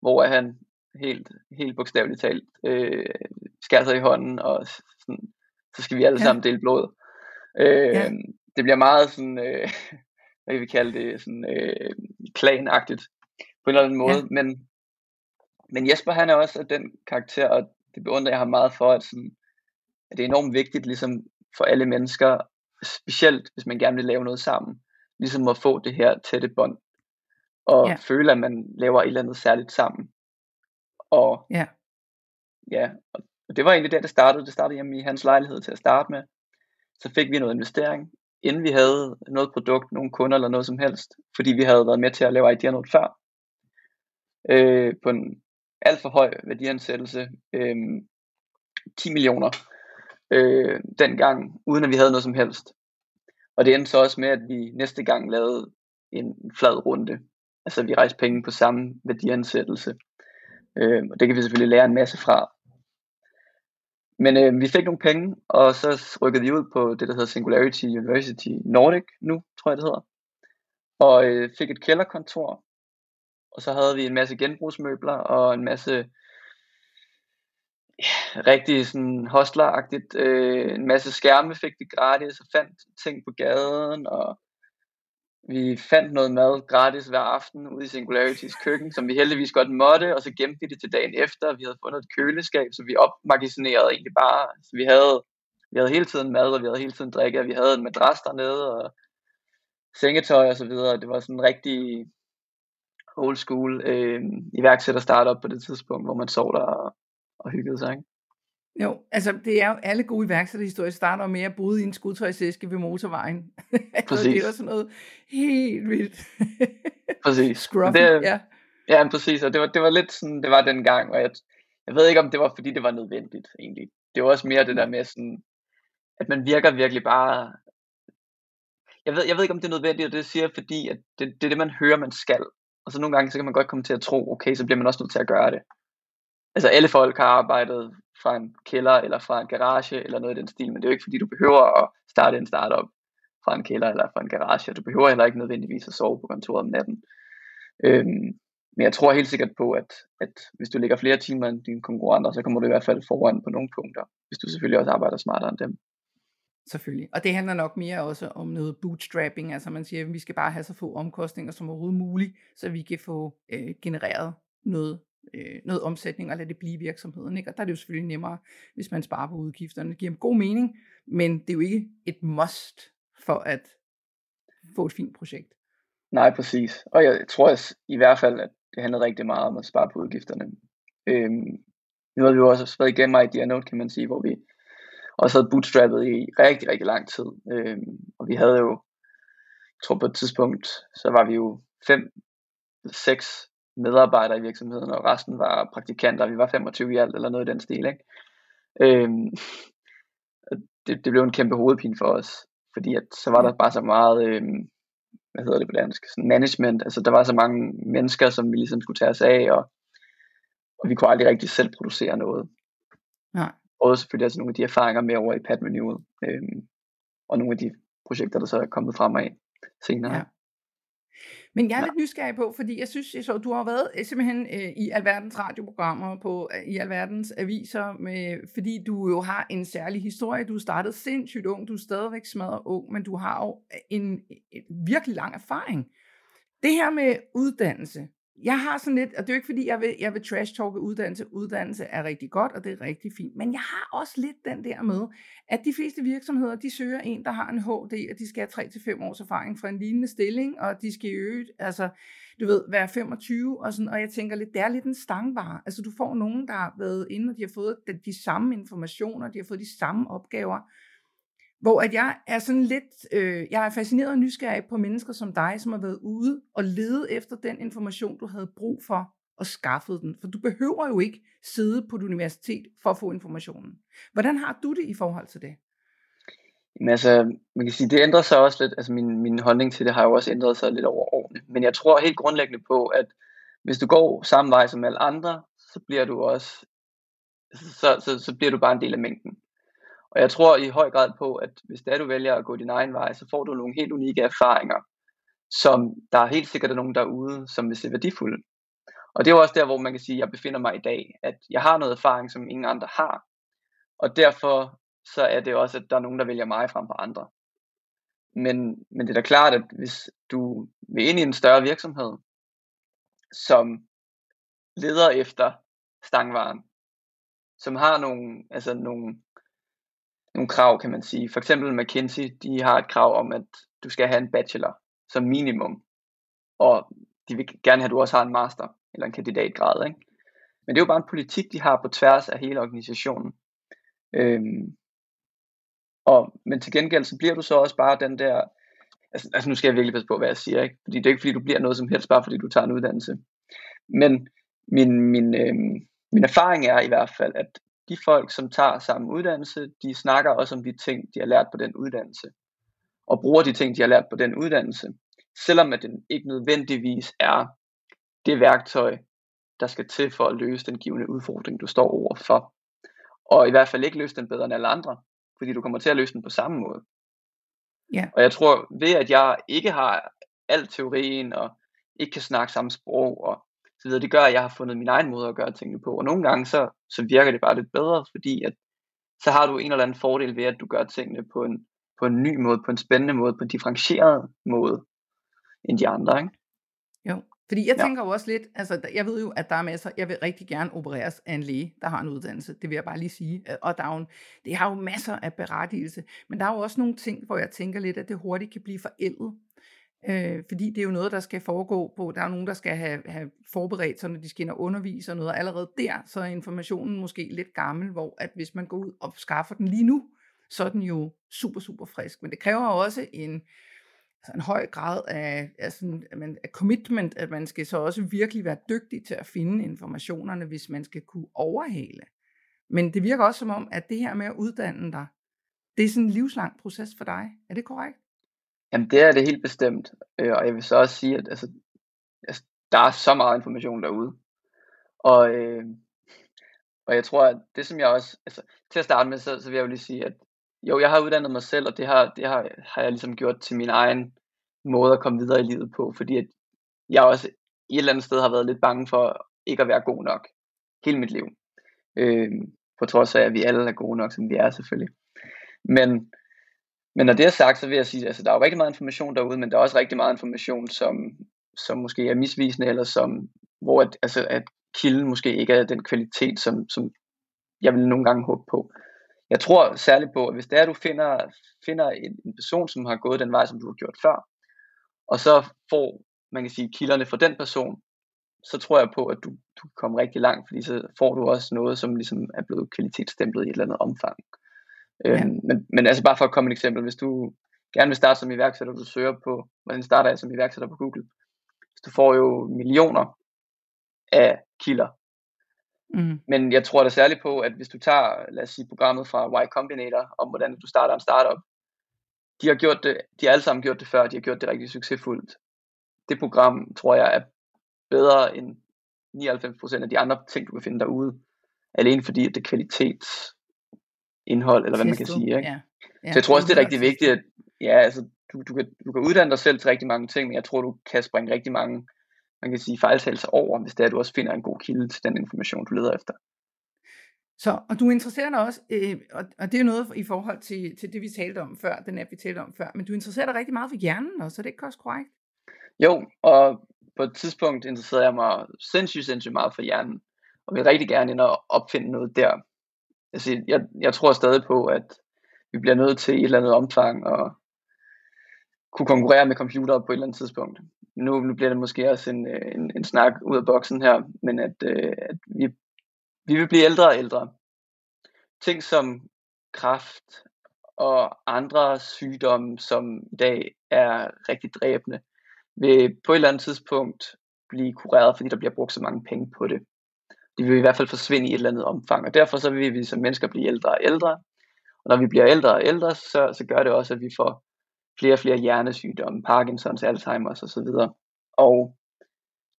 hvor han helt, helt bogstaveligt talt øh, skærer sig i hånden, og sådan, så skal vi alle ja. sammen dele blod. Øh, ja det bliver meget sådan, øh, hvad kan vi kalde det, sådan øh, klanagtigt på en eller anden måde, ja. men, men Jesper han er også den karakter, og det beundrer jeg ham meget for, at, sådan, at det er enormt vigtigt ligesom for alle mennesker, specielt hvis man gerne vil lave noget sammen, ligesom at få det her tætte bånd, og ja. føle, at man laver et eller andet særligt sammen. Og ja, ja og det var egentlig der, det startede. Det startede hjemme i hans lejlighed til at starte med. Så fik vi noget investering, inden vi havde noget produkt, nogle kunder eller noget som helst, fordi vi havde været med til at lave noget før, øh, på en alt for høj værdiansættelse, øh, 10 millioner øh, dengang, uden at vi havde noget som helst. Og det endte så også med, at vi næste gang lavede en flad runde. Altså vi rejste penge på samme værdiansættelse. Øh, og det kan vi selvfølgelig lære en masse fra. Men øh, vi fik nogle penge, og så rykkede vi ud på det, der hedder Singularity University Nordic nu, tror jeg det hedder. Og øh, fik et kælderkontor, og så havde vi en masse genbrugsmøbler og en masse ja, rigtig sådan hostleragtigt, øh, en masse skærme fik vi gratis, og fandt ting på gaden, og vi fandt noget mad gratis hver aften ude i Singularities køkken, som vi heldigvis godt måtte, og så gemte vi det til dagen efter. Vi havde fundet et køleskab, så vi opmagasinerede egentlig bare. Så vi havde, vi havde hele tiden mad, og vi havde hele tiden drikke, og vi havde en madras dernede, og sengetøj og så videre. Det var sådan en rigtig old school øh, iværksætter startup på det tidspunkt, hvor man sov der og, og hyggede sig. Ikke? Jo, altså det er jo alle gode iværksætterhistorier starter med at bryde i en skudtøjsæske ved motorvejen. Præcis. det var sådan noget helt vildt. præcis. Scruffy, det, ja. Ja, præcis, og det var, det var lidt sådan, det var den gang, og jeg, jeg ved ikke, om det var, fordi det var nødvendigt, egentlig. Det var også mere det der med sådan, at man virker virkelig bare, jeg ved, jeg ved ikke, om det er nødvendigt, og det siger fordi, at det, det er det, man hører, man skal. Og så nogle gange, så kan man godt komme til at tro, okay, så bliver man også nødt til at gøre det. Altså alle folk har arbejdet fra en kælder eller fra en garage eller noget i den stil, men det er jo ikke fordi du behøver at starte en startup fra en kælder eller fra en garage, du behøver heller ikke nødvendigvis at sove på kontoret om natten. Øhm, men jeg tror helt sikkert på, at, at hvis du lægger flere timer end dine konkurrenter, så kommer du i hvert fald foran på nogle punkter, hvis du selvfølgelig også arbejder smartere end dem. Selvfølgelig. Og det handler nok mere også om noget bootstrapping, altså man siger, at vi skal bare have så få omkostninger som overhovedet muligt, så vi kan få øh, genereret noget øh, noget omsætning og lade det blive virksomheden. Ikke? Og der er det jo selvfølgelig nemmere, hvis man sparer på udgifterne. Det giver god mening, men det er jo ikke et must for at få et fint projekt. Nej, præcis. Og jeg tror også, i hvert fald, at det handlede rigtig meget om at spare på udgifterne. Øhm, nu havde vi jo også været igennem i note, kan man sige, hvor vi også havde bootstrappet i rigtig, rigtig lang tid. Øhm, og vi havde jo, jeg tror på et tidspunkt, så var vi jo fem, seks medarbejdere i virksomheden, og resten var praktikanter. Vi var 25 i alt, eller noget i den stil. Ikke? Øhm, det, det blev en kæmpe hovedpine for os, fordi at, så var der bare så meget, øhm, hvad hedder det på dansk, sådan management, altså der var så mange mennesker, som vi ligesom skulle tage os af, og, og vi kunne aldrig rigtig selv producere noget. Nej. Og selvfølgelig altså nogle af de erfaringer med over i Pad Renewal, øhm, og nogle af de projekter, der så er kommet frem af senere. Ja. Men jeg er ja. lidt nysgerrig på, fordi jeg synes, jeg så, du har været øh, simpelthen øh, i alverdens radioprogrammer, på, øh, i alverdens aviser, med, fordi du jo har en særlig historie. Du startede sindssygt ung, du er stadigvæk smadret ung, men du har jo en, en virkelig lang erfaring. Det her med uddannelse, jeg har sådan lidt, og det er jo ikke fordi, jeg vil, jeg vil trash-talke uddannelse. Uddannelse er rigtig godt, og det er rigtig fint. Men jeg har også lidt den der med, at de fleste virksomheder, de søger en, der har en HD, og de skal have 3-5 års erfaring fra en lignende stilling, og de skal øge, altså, du ved, være 25, og, sådan, og jeg tænker lidt, det er lidt en stangvare. Altså, du får nogen, der har været inde, og de har fået de, de samme informationer, de har fået de samme opgaver, hvor at jeg er sådan lidt, øh, jeg er fascineret og nysgerrig på mennesker som dig, som har været ude og lede efter den information, du havde brug for og skaffet den. For du behøver jo ikke sidde på et universitet for at få informationen. Hvordan har du det i forhold til det? Men altså, man kan sige, det ændrer sig også lidt, altså min, min holdning til det har jo også ændret sig lidt over årene. Men jeg tror helt grundlæggende på, at hvis du går samme vej som alle andre, så bliver du også, så, så, så bliver du bare en del af mængden. Og jeg tror i høj grad på, at hvis det er, du vælger at gå din egen vej, så får du nogle helt unikke erfaringer, som der er helt sikkert er nogen derude, som vil se værdifulde. Og det er jo også der, hvor man kan sige, at jeg befinder mig i dag, at jeg har noget erfaring, som ingen andre har. Og derfor så er det også, at der er nogen, der vælger mig frem for andre. Men, men det er da klart, at hvis du vil ind i en større virksomhed, som leder efter stangvaren, som har nogle, altså nogle nogle krav, kan man sige. For eksempel McKinsey, de har et krav om, at du skal have en bachelor som minimum. Og de vil gerne have, at du også har en master eller en kandidatgrad. Ikke? Men det er jo bare en politik, de har på tværs af hele organisationen. Øhm, og, men til gengæld, så bliver du så også bare den der, altså, altså nu skal jeg virkelig passe på, hvad jeg siger, ikke? fordi det er ikke fordi, du bliver noget som helst, bare fordi du tager en uddannelse. Men min, min, øhm, min erfaring er i hvert fald, at de folk, som tager samme uddannelse, de snakker også om de ting, de har lært på den uddannelse, og bruger de ting, de har lært på den uddannelse, selvom at den ikke nødvendigvis er det værktøj, der skal til for at løse den givende udfordring, du står overfor. Og i hvert fald ikke løse den bedre end alle andre, fordi du kommer til at løse den på samme måde. Ja. Og jeg tror, ved at jeg ikke har al teorien, og ikke kan snakke samme sprog, og så videre, det gør, at jeg har fundet min egen måde at gøre tingene på. Og nogle gange, så, så virker det bare lidt bedre, fordi at, så har du en eller anden fordel ved, at du gør tingene på en, på en ny måde, på en spændende måde, på en differentieret måde, end de andre, ikke? Jo, fordi jeg ja. tænker jo også lidt, altså jeg ved jo, at der er masser, jeg vil rigtig gerne opereres af en læge, der har en uddannelse, det vil jeg bare lige sige, og der er jo, det har jo masser af berettigelse, men der er jo også nogle ting, hvor jeg tænker lidt, at det hurtigt kan blive forældet, Øh, fordi det er jo noget, der skal foregå på, der er nogen, der skal have, have forberedt sig, når de skal ind og undervise og noget, allerede der, så er informationen måske lidt gammel, hvor at hvis man går ud og skaffer den lige nu, så er den jo super, super frisk. Men det kræver også en, altså en høj grad af, af, sådan, af commitment, at man skal så også virkelig være dygtig til at finde informationerne, hvis man skal kunne overhale. Men det virker også som om, at det her med at uddanne dig, det er sådan en livslang proces for dig. Er det korrekt? Jamen det er det helt bestemt, øh, og jeg vil så også sige, at altså, altså, der er så meget information derude. Og, øh, og jeg tror, at det som jeg også, altså til at starte med, så, så vil jeg jo lige sige, at jo, jeg har uddannet mig selv, og det har, det har, har jeg ligesom gjort til min egen måde at komme videre i livet på, fordi at jeg også i et eller andet sted har været lidt bange for ikke at være god nok hele mit liv. Øh, på trods af, at vi alle er gode nok, som vi er selvfølgelig. Men, men når det er sagt, så vil jeg sige, at altså, der er jo rigtig meget information derude, men der er også rigtig meget information, som, som måske er misvisende, eller som, hvor at, altså, at kilden måske ikke er den kvalitet, som, som jeg vil nogle gange håbe på. Jeg tror særligt på, at hvis det er, at du finder, finder en, en person, som har gået den vej, som du har gjort før, og så får, man kan sige, kilderne fra den person, så tror jeg på, at du, du kan komme rigtig langt, fordi så får du også noget, som ligesom er blevet kvalitetsstemplet i et eller andet omfang. Ja. Øhm, men, men altså bare for at komme et eksempel, hvis du gerne vil starte som iværksætter, du søger på, hvordan starter jeg som iværksætter på Google, du får jo millioner af kilder. Mm. Men jeg tror da særligt på, at hvis du tager, lad os sige, programmet fra Y Combinator, om hvordan du starter en startup, de har gjort det, de har alle sammen gjort det før, de har gjort det rigtig succesfuldt. Det program, tror jeg, er bedre end 99% af de andre ting, du kan finde derude. Alene fordi, at det er kvalitetsindhold, eller hvad man kan sige. Ikke? Ja. Ja, så jeg tror også, det er rigtig vigtigt, at ja, altså, du, du, kan, du kan uddanne dig selv til rigtig mange ting, men jeg tror, du kan springe rigtig mange, man kan sige, fejltagelser over, hvis det er, at du også finder en god kilde til den information, du leder efter. Så, og du interesserer dig også, øh, og, og det er noget i forhold til, til det, vi talte om før, den app, vi talte om før, men du interesserer dig rigtig meget for hjernen også, er det ikke også korrekt? Jo, og på et tidspunkt interesserede jeg mig sindssygt, sindssygt meget for hjernen, og vil rigtig gerne ind og opfinde noget der. Altså, jeg, jeg tror stadig på, at vi bliver nødt til i et eller andet omfang at kunne konkurrere med computere på et eller andet tidspunkt. Nu, nu bliver det måske også en, en, en snak ud af boksen her, men at, øh, at vi, vi vil blive ældre og ældre. Ting som kræft og andre sygdomme, som i dag er rigtig dræbende, vil på et eller andet tidspunkt blive kureret, fordi der bliver brugt så mange penge på det. De vil i hvert fald forsvinde i et eller andet omfang, og derfor så vil vi som mennesker blive ældre og ældre. Og når vi bliver ældre og ældre, så, så gør det også, at vi får flere og flere hjernesygdomme, Parkinsons, Alzheimer's osv. Og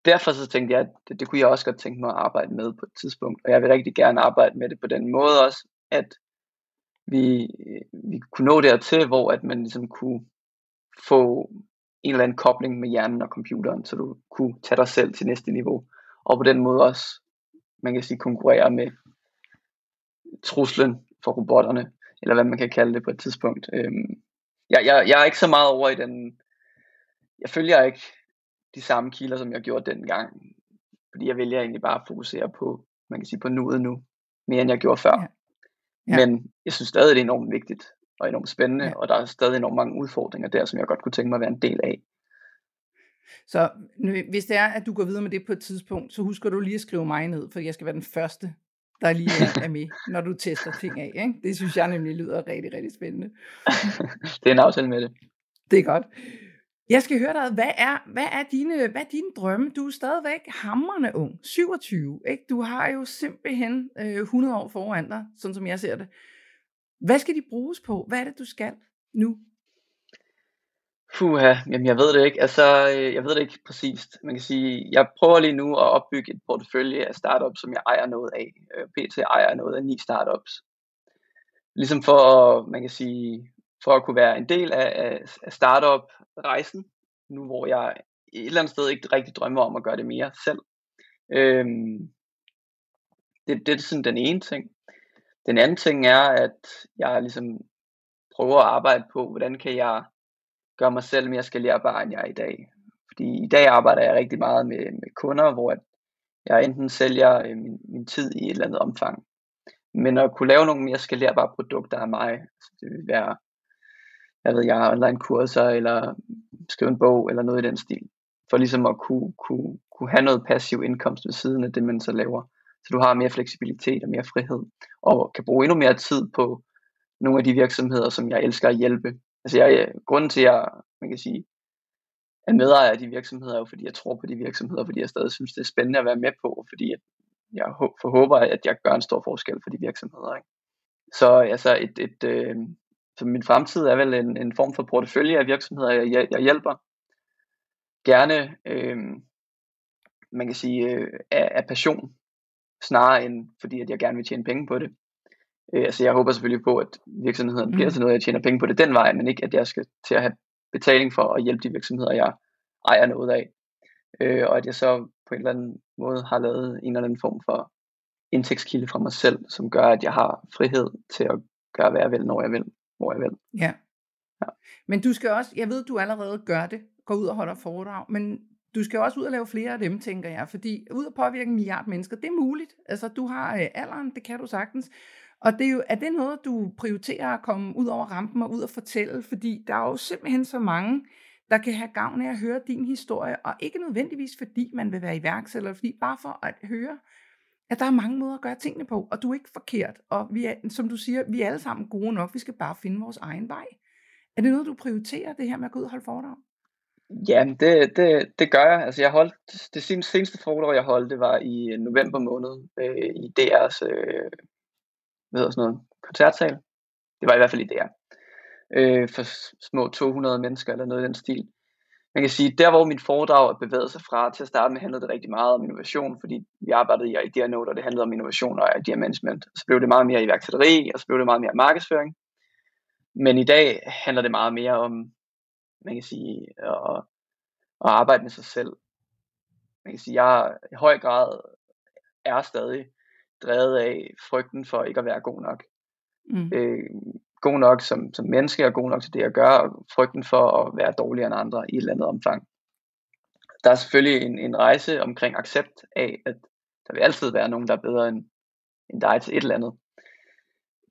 derfor så tænkte jeg, at det, det kunne jeg også godt tænke mig at arbejde med på et tidspunkt. Og jeg vil rigtig gerne arbejde med det på den måde også, at vi, vi kunne nå dertil, hvor at man ligesom kunne få en eller anden kobling med hjernen og computeren, så du kunne tage dig selv til næste niveau. Og på den måde også, man kan sige, konkurrere med truslen for robotterne, eller hvad man kan kalde det på et tidspunkt. Øhm, jeg, jeg, jeg er ikke så meget over i den, jeg følger ikke de samme kilder, som jeg gjorde dengang, fordi jeg vælger egentlig bare at fokusere på, man kan sige, på nuet nu, mere end jeg gjorde før. Ja. Ja. Men jeg synes stadig, det er enormt vigtigt og enormt spændende, ja. og der er stadig enormt mange udfordringer der, som jeg godt kunne tænke mig at være en del af. Så hvis det er, at du går videre med det på et tidspunkt, så husker du lige at skrive mig ned, for jeg skal være den første, der lige er med, når du tester ting af. Ikke? Det synes jeg nemlig lyder rigtig, rigtig spændende. det er en aftale med det. Det er godt. Jeg skal høre dig, hvad er, hvad er, dine, hvad er dine drømme? Du er stadigvæk hammerende ung, 27. Ikke? Du har jo simpelthen øh, 100 år foran dig, sådan som jeg ser det. Hvad skal de bruges på? Hvad er det, du skal nu? Puha, jamen jeg ved det ikke. Altså, øh, jeg ved det ikke præcist. Man kan sige, jeg prøver lige nu at opbygge et portefølje af startups, som jeg ejer noget af. Øh, PT ejer noget af ni startups. Ligesom for, at, man kan sige, for at kunne være en del af, af startup-rejsen, nu hvor jeg et eller andet sted ikke rigtig drømmer om at gøre det mere selv. Øhm, det, det er sådan den ene ting. Den anden ting er, at jeg ligesom prøver at arbejde på, hvordan kan jeg gør mig selv mere skalerbar, end jeg er i dag. Fordi i dag arbejder jeg rigtig meget med, med kunder, hvor jeg enten sælger øh, min, min tid i et eller andet omfang. Men at kunne lave nogle mere skalerbare produkter af mig, så det vil være, jeg ved jeg, online kurser, eller skrive en bog, eller noget i den stil. For ligesom at kunne, kunne, kunne have noget passiv indkomst ved siden af det, man så laver. Så du har mere fleksibilitet og mere frihed, og kan bruge endnu mere tid på nogle af de virksomheder, som jeg elsker at hjælpe. Altså jeg, øh, grunden til, at jeg, man kan sige, er medejer af de virksomheder, er jo fordi jeg tror på de virksomheder, fordi jeg stadig synes, det er spændende at være med på, fordi jeg, jeg forhåber, at jeg gør en stor forskel for de virksomheder. Ikke? Så altså et, et øh, så min fremtid er vel en, en form for portefølje af virksomheder, jeg, jeg hjælper. Gerne, øh, man kan sige, øh, af, af passion, snarere end fordi, at jeg gerne vil tjene penge på det. Øh, altså jeg håber selvfølgelig på, at virksomheden mm. bliver til noget, jeg tjener penge på det den vej, men ikke at jeg skal til at have betaling for at hjælpe de virksomheder, jeg ejer noget af. Øh, og at jeg så på en eller anden måde har lavet en eller anden form for indtægtskilde fra mig selv, som gør, at jeg har frihed til at gøre, hvad jeg vil, når jeg vil, hvor jeg vil. Ja. ja. Men du skal også, jeg ved, du allerede gør det, går ud og holder foredrag, men du skal også ud og lave flere af dem, tænker jeg, fordi ud og påvirke en milliard mennesker, det er muligt. Altså, du har øh, alderen, det kan du sagtens. Og det er, jo, er det noget, du prioriterer at komme ud over rampen og ud og fortælle? Fordi der er jo simpelthen så mange, der kan have gavn af at høre din historie, og ikke nødvendigvis fordi man vil være iværksætter, eller fordi bare for at høre, at der er mange måder at gøre tingene på, og du er ikke forkert, og vi er, som du siger, vi er alle sammen gode nok, vi skal bare finde vores egen vej. Er det noget, du prioriterer, det her med at gå ud og holde foredrag? Ja, det, det, det gør jeg. Altså jeg holdt, det seneste foredrag, jeg holdt, det var i november måned øh, i DR's øh, hvad hedder sådan noget, koncertsal. Det var i hvert fald i Øh, for små 200 mennesker eller noget i den stil. Man kan sige, der hvor min foredrag bevæget sig fra, til at starte med handlede det rigtig meget om innovation, fordi vi arbejdede i idea note, og det handlede om innovation og idea management. Så blev det meget mere iværksætteri, og så blev det meget mere markedsføring. Men i dag handler det meget mere om, man kan sige, at, at arbejde med sig selv. Man kan sige, jeg i høj grad er stadig drevet af frygten for ikke at være god nok. Mm. Øh, god nok som, som menneske og god nok til det at gøre, og frygten for at være dårligere end andre i et eller andet omfang. Der er selvfølgelig en, en rejse omkring accept af, at der vil altid være nogen, der er bedre end, end dig til et eller andet.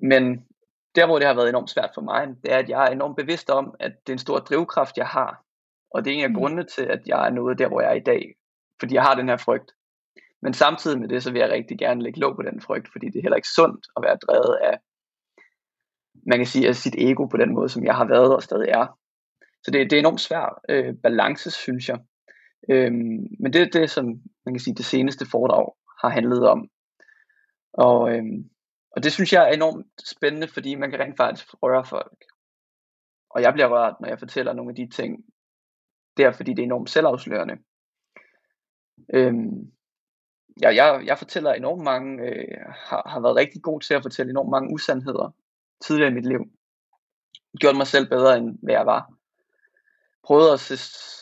Men der, hvor det har været enormt svært for mig, det er, at jeg er enormt bevidst om, at det er en stor drivkraft, jeg har. Og det er en af mm. grundene til, at jeg er nået der, hvor jeg er i dag. Fordi jeg har den her frygt. Men samtidig med det, så vil jeg rigtig gerne lægge låg på den frygt, fordi det er heller ikke sundt at være drevet af, man kan sige, af sit ego på den måde, som jeg har været og stadig er. Så det, det er enormt svært øh, balance, synes jeg. Øhm, men det er det, som man kan sige, det seneste foredrag har handlet om. Og, øhm, og det synes jeg er enormt spændende, fordi man kan rent faktisk røre folk. Og jeg bliver rørt, når jeg fortæller nogle af de ting, der fordi det er enormt selvafslørende. Øhm, jeg, jeg, jeg fortæller enormt mange, øh, har, har været rigtig god til at fortælle enormt mange usandheder tidligere i mit liv. Gjort mig selv bedre, end hvad jeg var. Prøvet at se,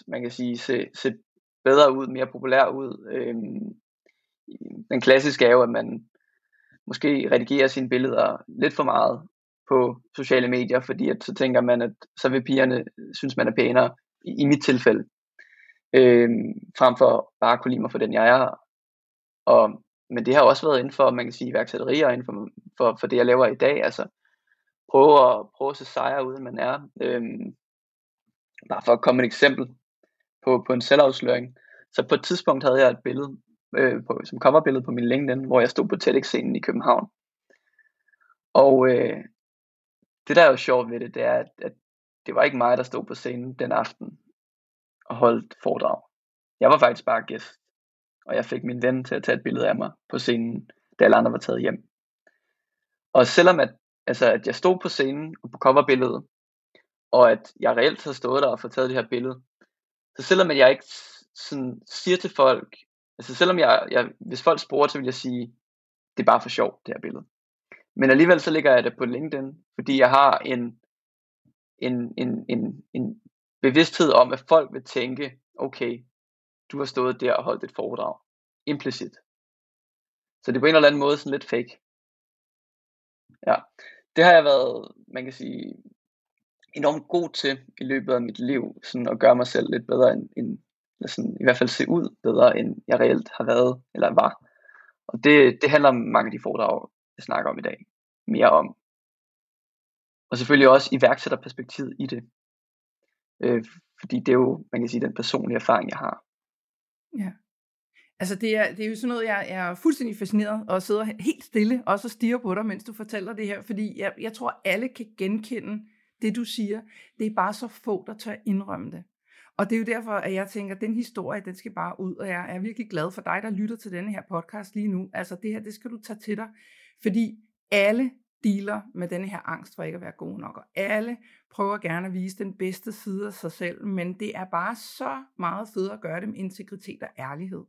man kan sige, se, se bedre ud, mere populær ud. Øhm, den klassiske er jo, at man måske redigerer sine billeder lidt for meget på sociale medier, fordi at så tænker man, at så vil pigerne synes, man er pænere, i, i mit tilfælde, øhm, frem for bare at kunne lide mig for den, jeg er. Og, men det har også været inden for, man kan sige, iværksætteri og inden for, for, for det, jeg laver i dag. Altså, prøve at, prøve at se sejre uden man er. Øhm, bare for at komme et eksempel på, på en selvafsløring. Så på et tidspunkt havde jeg et billede, øh, på, som coverbillede på min LinkedIn, hvor jeg stod på TEDx-scenen i København. Og øh, det der er jo sjovt ved det, det er, at, at det var ikke mig, der stod på scenen den aften og holdt foredrag. Jeg var faktisk bare gæst og jeg fik min ven til at tage et billede af mig på scenen, da alle andre var taget hjem. Og selvom at, altså, at jeg stod på scenen og på coverbilledet, og at jeg reelt har stået der og fået taget det her billede, så selvom at jeg ikke sådan siger til folk, altså selvom jeg, jeg hvis folk spurgte, så vil jeg sige, det er bare for sjov, det her billede. Men alligevel så ligger jeg det på LinkedIn, fordi jeg har en, en, en, en, en bevidsthed om, at folk vil tænke, okay, du har stået der og holdt et foredrag. Implicit. Så det er på en eller anden måde sådan lidt fake. Ja, det har jeg været, man kan sige, enormt god til i løbet af mit liv, sådan at gøre mig selv lidt bedre end, end eller sådan, i hvert fald se ud bedre, end jeg reelt har været, eller var. Og det, det handler om mange af de foredrag, jeg snakker om i dag, mere om. Og selvfølgelig også iværksætterperspektivet i det. Øh, fordi det er jo, man kan sige, den personlige erfaring, jeg har. Ja. Altså det er, det er jo sådan noget, jeg, er fuldstændig fascineret og sidder helt stille og så stiger på dig, mens du fortæller det her, fordi jeg, jeg tror, alle kan genkende det, du siger. Det er bare så få, der tør indrømme det. Og det er jo derfor, at jeg tænker, at den historie, den skal bare ud, og jeg er virkelig glad for dig, der lytter til denne her podcast lige nu. Altså det her, det skal du tage til dig, fordi alle dealer med denne her angst for ikke at være god nok, og alle prøver gerne at vise den bedste side af sig selv, men det er bare så meget fedt at gøre det med integritet og ærlighed.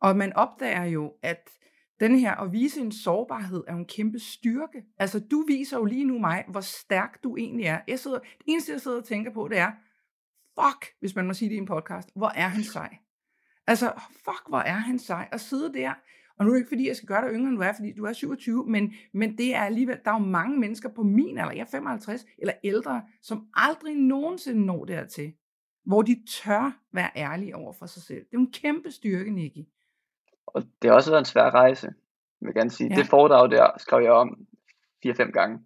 Og man opdager jo, at den her at vise en sårbarhed er en kæmpe styrke. Altså du viser jo lige nu mig, hvor stærk du egentlig er. Jeg sidder, det eneste jeg sidder og tænker på, det er, fuck, hvis man må sige det i en podcast, hvor er han sej. Altså, fuck, hvor er han sej. At sidde der og nu er det ikke fordi, jeg skal gøre dig yngre, end du er, fordi du er 27, men, men det er alligevel, der er jo mange mennesker på min alder, jeg er 55 eller ældre, som aldrig nogensinde når dertil, hvor de tør være ærlige over for sig selv. Det er en kæmpe styrke, Nicky. Og det har også været en svær rejse, vil jeg gerne sige. Ja. Det foredrag der skrev jeg om 4-5 gange.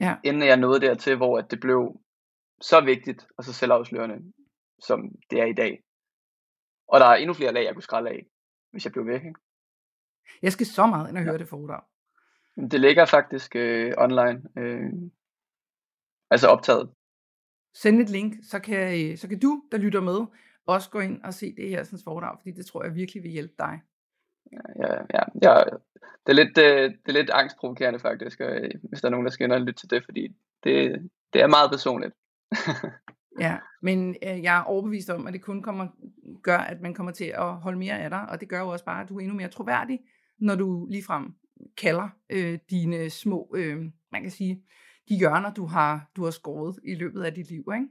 Ja. Inden jeg nåede dertil, hvor at det blev så vigtigt og så selvafslørende, som det er i dag. Og der er endnu flere lag, jeg kunne skrælle af, hvis jeg blev væk. Ikke? Jeg skal så meget ind og høre ja. det foredrag. Det ligger faktisk øh, online. Øh, altså optaget. Send et link, så kan, øh, så kan du, der lytter med, også gå ind og se det her sådan foredrag, fordi det tror jeg virkelig vil hjælpe dig. Ja, ja, ja, ja. Det, er lidt, øh, det er lidt angstprovokerende faktisk, øh, hvis der er nogen, der skal ind og lytte til det, fordi det, det er meget personligt. ja, men øh, jeg er overbevist om, at det kun kommer, gør, at man kommer til at holde mere af dig, og det gør jo også bare, at du er endnu mere troværdig, når du ligefrem kalder øh, dine små, øh, man kan sige, de hjørner, du har, du har skåret i løbet af dit liv, ikke?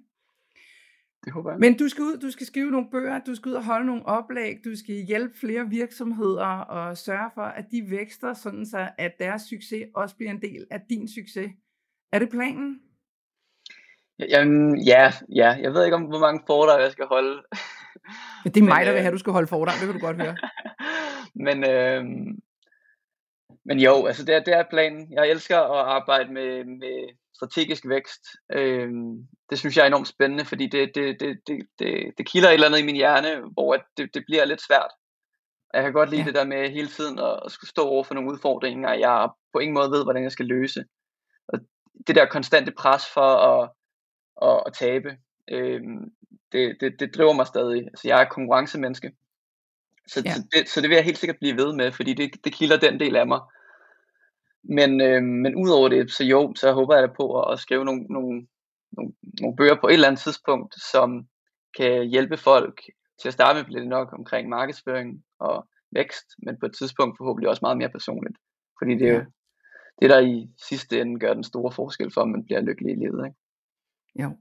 Det håber jeg. Men du skal ud, du skal skrive nogle bøger, du skal ud og holde nogle oplæg, du skal hjælpe flere virksomheder og sørge for, at de vækster, sådan så at deres succes også bliver en del af din succes. Er det planen? Jamen, ja, ja. Jeg ved ikke, om hvor mange foredrag jeg skal holde. Men det er mig, der vil have, at du skal holde foredrag. Det kan du godt høre. men, øh, men jo, altså det er, det er planen. Jeg elsker at arbejde med, med strategisk vækst. Øh, det synes jeg er enormt spændende, fordi det, det, det, det, det, det kilder et eller andet i min hjerne, hvor det, det bliver lidt svært. Jeg kan godt lide ja. det der med hele tiden at, at skulle stå over for nogle udfordringer, jeg på ingen måde ved, hvordan jeg skal løse. Og det der konstante pres for at, at, at tabe, øh, det, det, det driver mig stadig. Altså jeg er konkurrencemenneske. Så, ja. så, det, så det vil jeg helt sikkert blive ved med, fordi det, det kilder den del af mig. Men, øh, men udover det, så jo, så håber jeg da på at, at skrive nogle, nogle, nogle, nogle bøger på et eller andet tidspunkt, som kan hjælpe folk til at starte med lidt nok omkring markedsføring og vækst, men på et tidspunkt forhåbentlig også meget mere personligt. Fordi det er jo det, der i sidste ende gør den store forskel for, om man bliver lykkelig i livet. Ikke? Jo.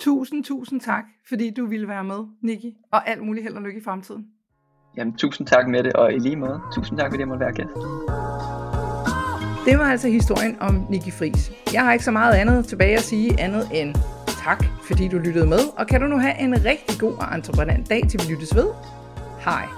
Tusind, tusind tak, fordi du ville være med, Nikki, og alt muligt held og lykke i fremtiden. Jamen, tusind tak med det, og i lige måde, tusind tak, fordi jeg måtte være gæst. Det var altså historien om Nikki Fris. Jeg har ikke så meget andet tilbage at sige andet end tak, fordi du lyttede med, og kan du nu have en rigtig god og entreprenant dag, til vi lyttes ved. Hej.